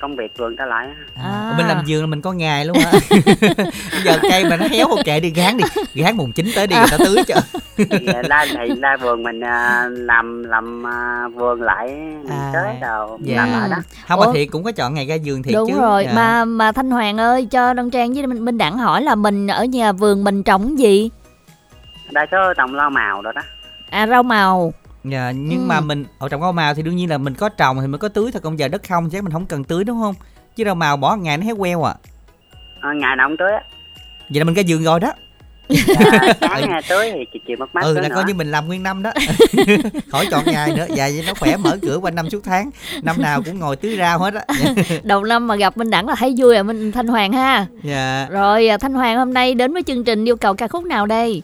công việc vườn ta lại à. mình làm vườn là mình có ngày luôn á bây giờ cây mà nó héo ok đi gán đi gán mùng chín tới đi người ta tưới cho thì ra thì ra vườn mình à, làm làm à, vườn lại À. tới đầu dạ. làm lại đó không mà Ủa? thiệt cũng có chọn ngày ra vườn thiệt Đúng chứ rồi, Dạ. mà mà Thanh Hoàng ơi, cho Đông Trang với Minh Đẳng hỏi là mình ở nhà vườn mình trồng gì? đa số trồng lo màu rồi đó À rau màu. Dạ, nhưng Ừ. mà mình ở trồng rau màu thì đương nhiên là mình có trồng thì mình có tưới thôi còn giờ đất không chắc mình không cần tưới đúng không chứ rau màu bỏ ngày nó héo queo à à, ngày nào cũng tưới á vậy là mình ra vườn rồi đó à, sáng ngày tưới thì chiều chiều mất mát ừ là nữa. coi như mình làm nguyên năm đó khỏi chọn ngày nữa dạ vậy nó khỏe mở cửa quanh năm suốt tháng năm nào cũng ngồi tưới rau hết á Đầu năm mà gặp Minh Đẳng là thấy vui à Minh Thanh Hoàng ha. dạ Rồi à, Thanh Hoàng hôm nay đến với chương trình yêu cầu ca khúc nào đây?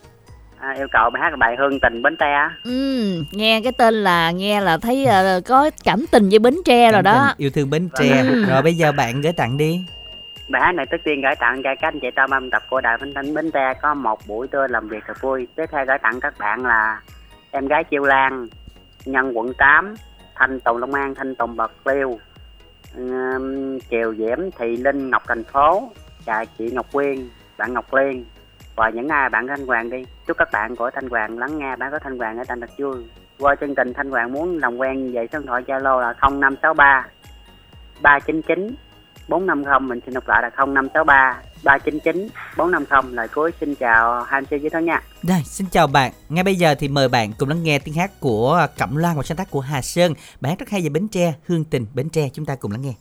À, yêu cầu bài hát bài hương tình bến tre Ừ, nghe cái tên là nghe là thấy à, có cảm tình với Bến Tre rồi đó. Tình yêu thương bến tre. Ừ. rồi bây giờ bạn gửi tặng đi. Bài hát này trước tiên gửi tặng cho các anh chị tâm âm tập của đài Vinh Thanh Bến Tre. Có một buổi trưa làm việc thật vui. Tiếp theo gửi tặng các bạn là em gái Chiêu Lan nhân quận 8 Thanh Tùng Long An Thanh Tùng Bạc Liêu um, Kiều Diễm Thị Linh Ngọc Thành Phố và chị Ngọc Quyên bạn Ngọc Liên và những ai bạn Thanh Hoàng đi chúc các bạn của Thanh Hoàng lắng nghe bạn có Thanh Hoàng ở thành thật vui qua chương trình Thanh Hoàng muốn làm quen về số điện thoại Zalo là 0563 399 450 mình xin đọc lại là 0563 399 450 lời cuối xin chào hai MC với thân nha đây xin chào bạn. Ngay bây giờ thì mời bạn cùng lắng nghe tiếng hát của Cẩm Loan và sáng tác của Hà Sơn. Bài hát rất hay về Bến Tre, Hương Tình Bến Tre. Chúng ta cùng lắng nghe.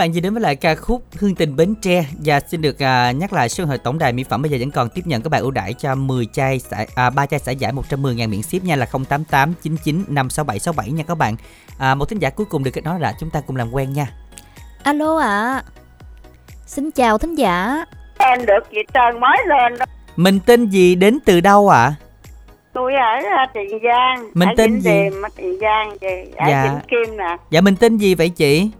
Bạn vừa đến với lại ca khúc Hương tình Bến Tre và xin được à, nhắc lại số thoại tổng đài mỹ phẩm bây giờ vẫn còn tiếp nhận các bạn ưu đãi cho 10 chai xả, à, 3 chai xả giải 110 000 miễn ship nha là 088 99 567 67 nha các bạn. À, một thính giả cuối cùng được kết nối là chúng ta cùng làm quen nha. alo ạ xin chào thính giả Em được chị Trần mới lên đó. Mình tên gì đến từ đâu ạ? Tôi ở à, Tiền Giang. Mình ở tên Vĩnh gì? Điềm, Tiền Giang. Chị. Ở Dạ. Vĩnh Kim nè. Dạ mình tên gì vậy chị?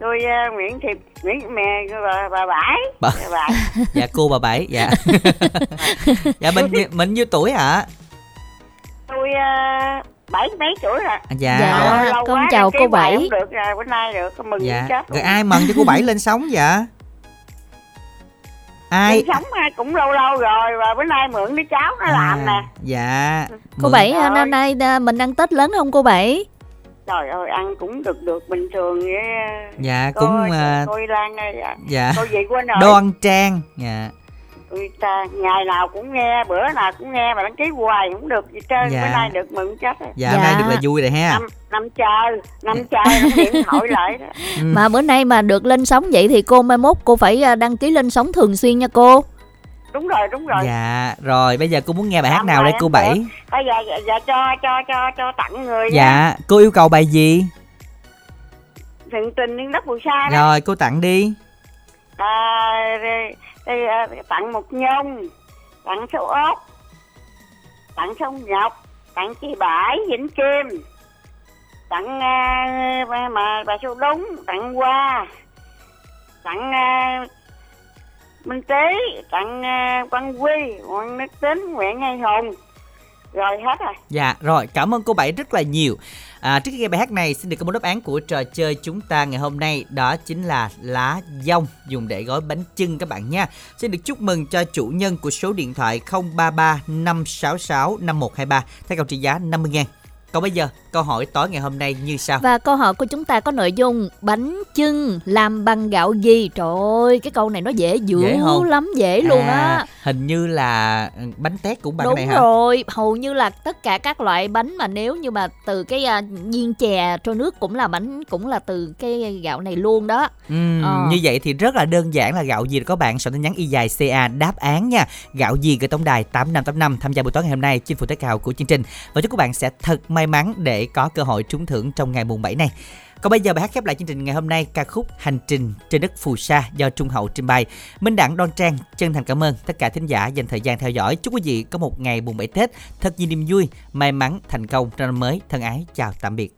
Tôi uh, Nguyễn Thị Nguyễn mẹ bà, bà Bãi. Bà- Bà dạ cô bà bảy dạ dạ mình mình nhiêu tuổi ạ Tôi uh, bảy mấy tuổi rồi. Dạ. Dạ, Lâu con quá chào cô Bảy. Không được rồi, bữa nay được, con mừng dạ chết. rồi ai mần cho cô bảy lên sóng vậy ai Ai? sống à, cũng lâu lâu rồi và bữa nay mượn đứa cháu nó làm nè. dạ cô mượn- bảy à, năm nay à, mình ăn tết lớn không cô bảy Trời ơi ăn cũng được được bình thường với dạ cô, cũng à, tôi Lan ơi dạ. dạ Cô gì quên rồi. đoan trang dạ Tôi ta ngày nào cũng nghe bữa nào cũng nghe mà đăng ký hoài không được gì trơn Dạ. bữa nay được mừng chết rồi. dạ hôm nay được là vui rồi ha năm năm chơi năm chơi nó điện thoại lại đó Ừ. mà bữa nay mà được lên sóng vậy thì cô mai mốt cô phải à, đăng ký lên sóng thường xuyên nha cô đúng rồi đúng rồi. Dạ rồi bây giờ cô muốn nghe bài hát nào đây cô bảy? bây giờ giờ cho cho cho cho tặng người dạ cô yêu cầu bài gì? Thượng tình liên đất phù sa đó. Rồi cô tặng đi. À, à, tặng một nhung tặng số ốc tặng sông ngọc tặng chị bãi vĩnh kim tặng bà, mà bà số đúng tặng hoa tặng à, Minh Tế, tặng uh, Văn Quy, Nguyễn Đức Tính, Nguyễn Ngay Hùng. Rồi hết rồi. Dạ, rồi, cảm ơn cô Bảy rất là nhiều. À, trước khi nghe bài hát này, xin được công bố đáp án của trò chơi chúng ta ngày hôm nay đó chính là lá dong dùng để gói bánh chưng các bạn nha. Xin được chúc mừng cho chủ nhân của số điện thoại 033 566 5123 theo cầu trị giá 50 000 còn bây giờ câu hỏi tối ngày hôm nay như sau. Và câu hỏi của chúng ta có nội dung Bánh chưng làm bằng gạo gì? Trời ơi cái câu này nó dễ dữ dễ lắm Dễ luôn á. à, Hình như là ừ, bánh tét cũng bằng Đúng này hả? Đúng rồi Hầu như là tất cả các loại bánh mà nếu như mà từ cái uh, nhiên chè trôi nước cũng là bánh Cũng là từ cái gạo này luôn đó. Ừ, ờ. Như vậy thì rất là đơn giản là gạo gì có bạn soạn tin nhắn y dài CA đáp án nha. Gạo gì gửi tổng đài 8585 tham gia buổi tối ngày hôm nay chinh phục tất cào của chương trình. Và chúc các bạn sẽ thật may may mắn để có cơ hội trúng thưởng trong ngày mùng 7 này. Còn bây giờ bài hát khép lại chương trình ngày hôm nay ca khúc Hành trình trên đất phù sa do Trung Hậu trình bày. Minh Đặng Đoan Trang chân thành cảm ơn tất cả thính giả dành thời gian theo dõi. Chúc quý vị có một ngày mùng 7 Tết thật nhiều niềm vui, may mắn, thành công trong năm mới. Thân ái chào tạm biệt.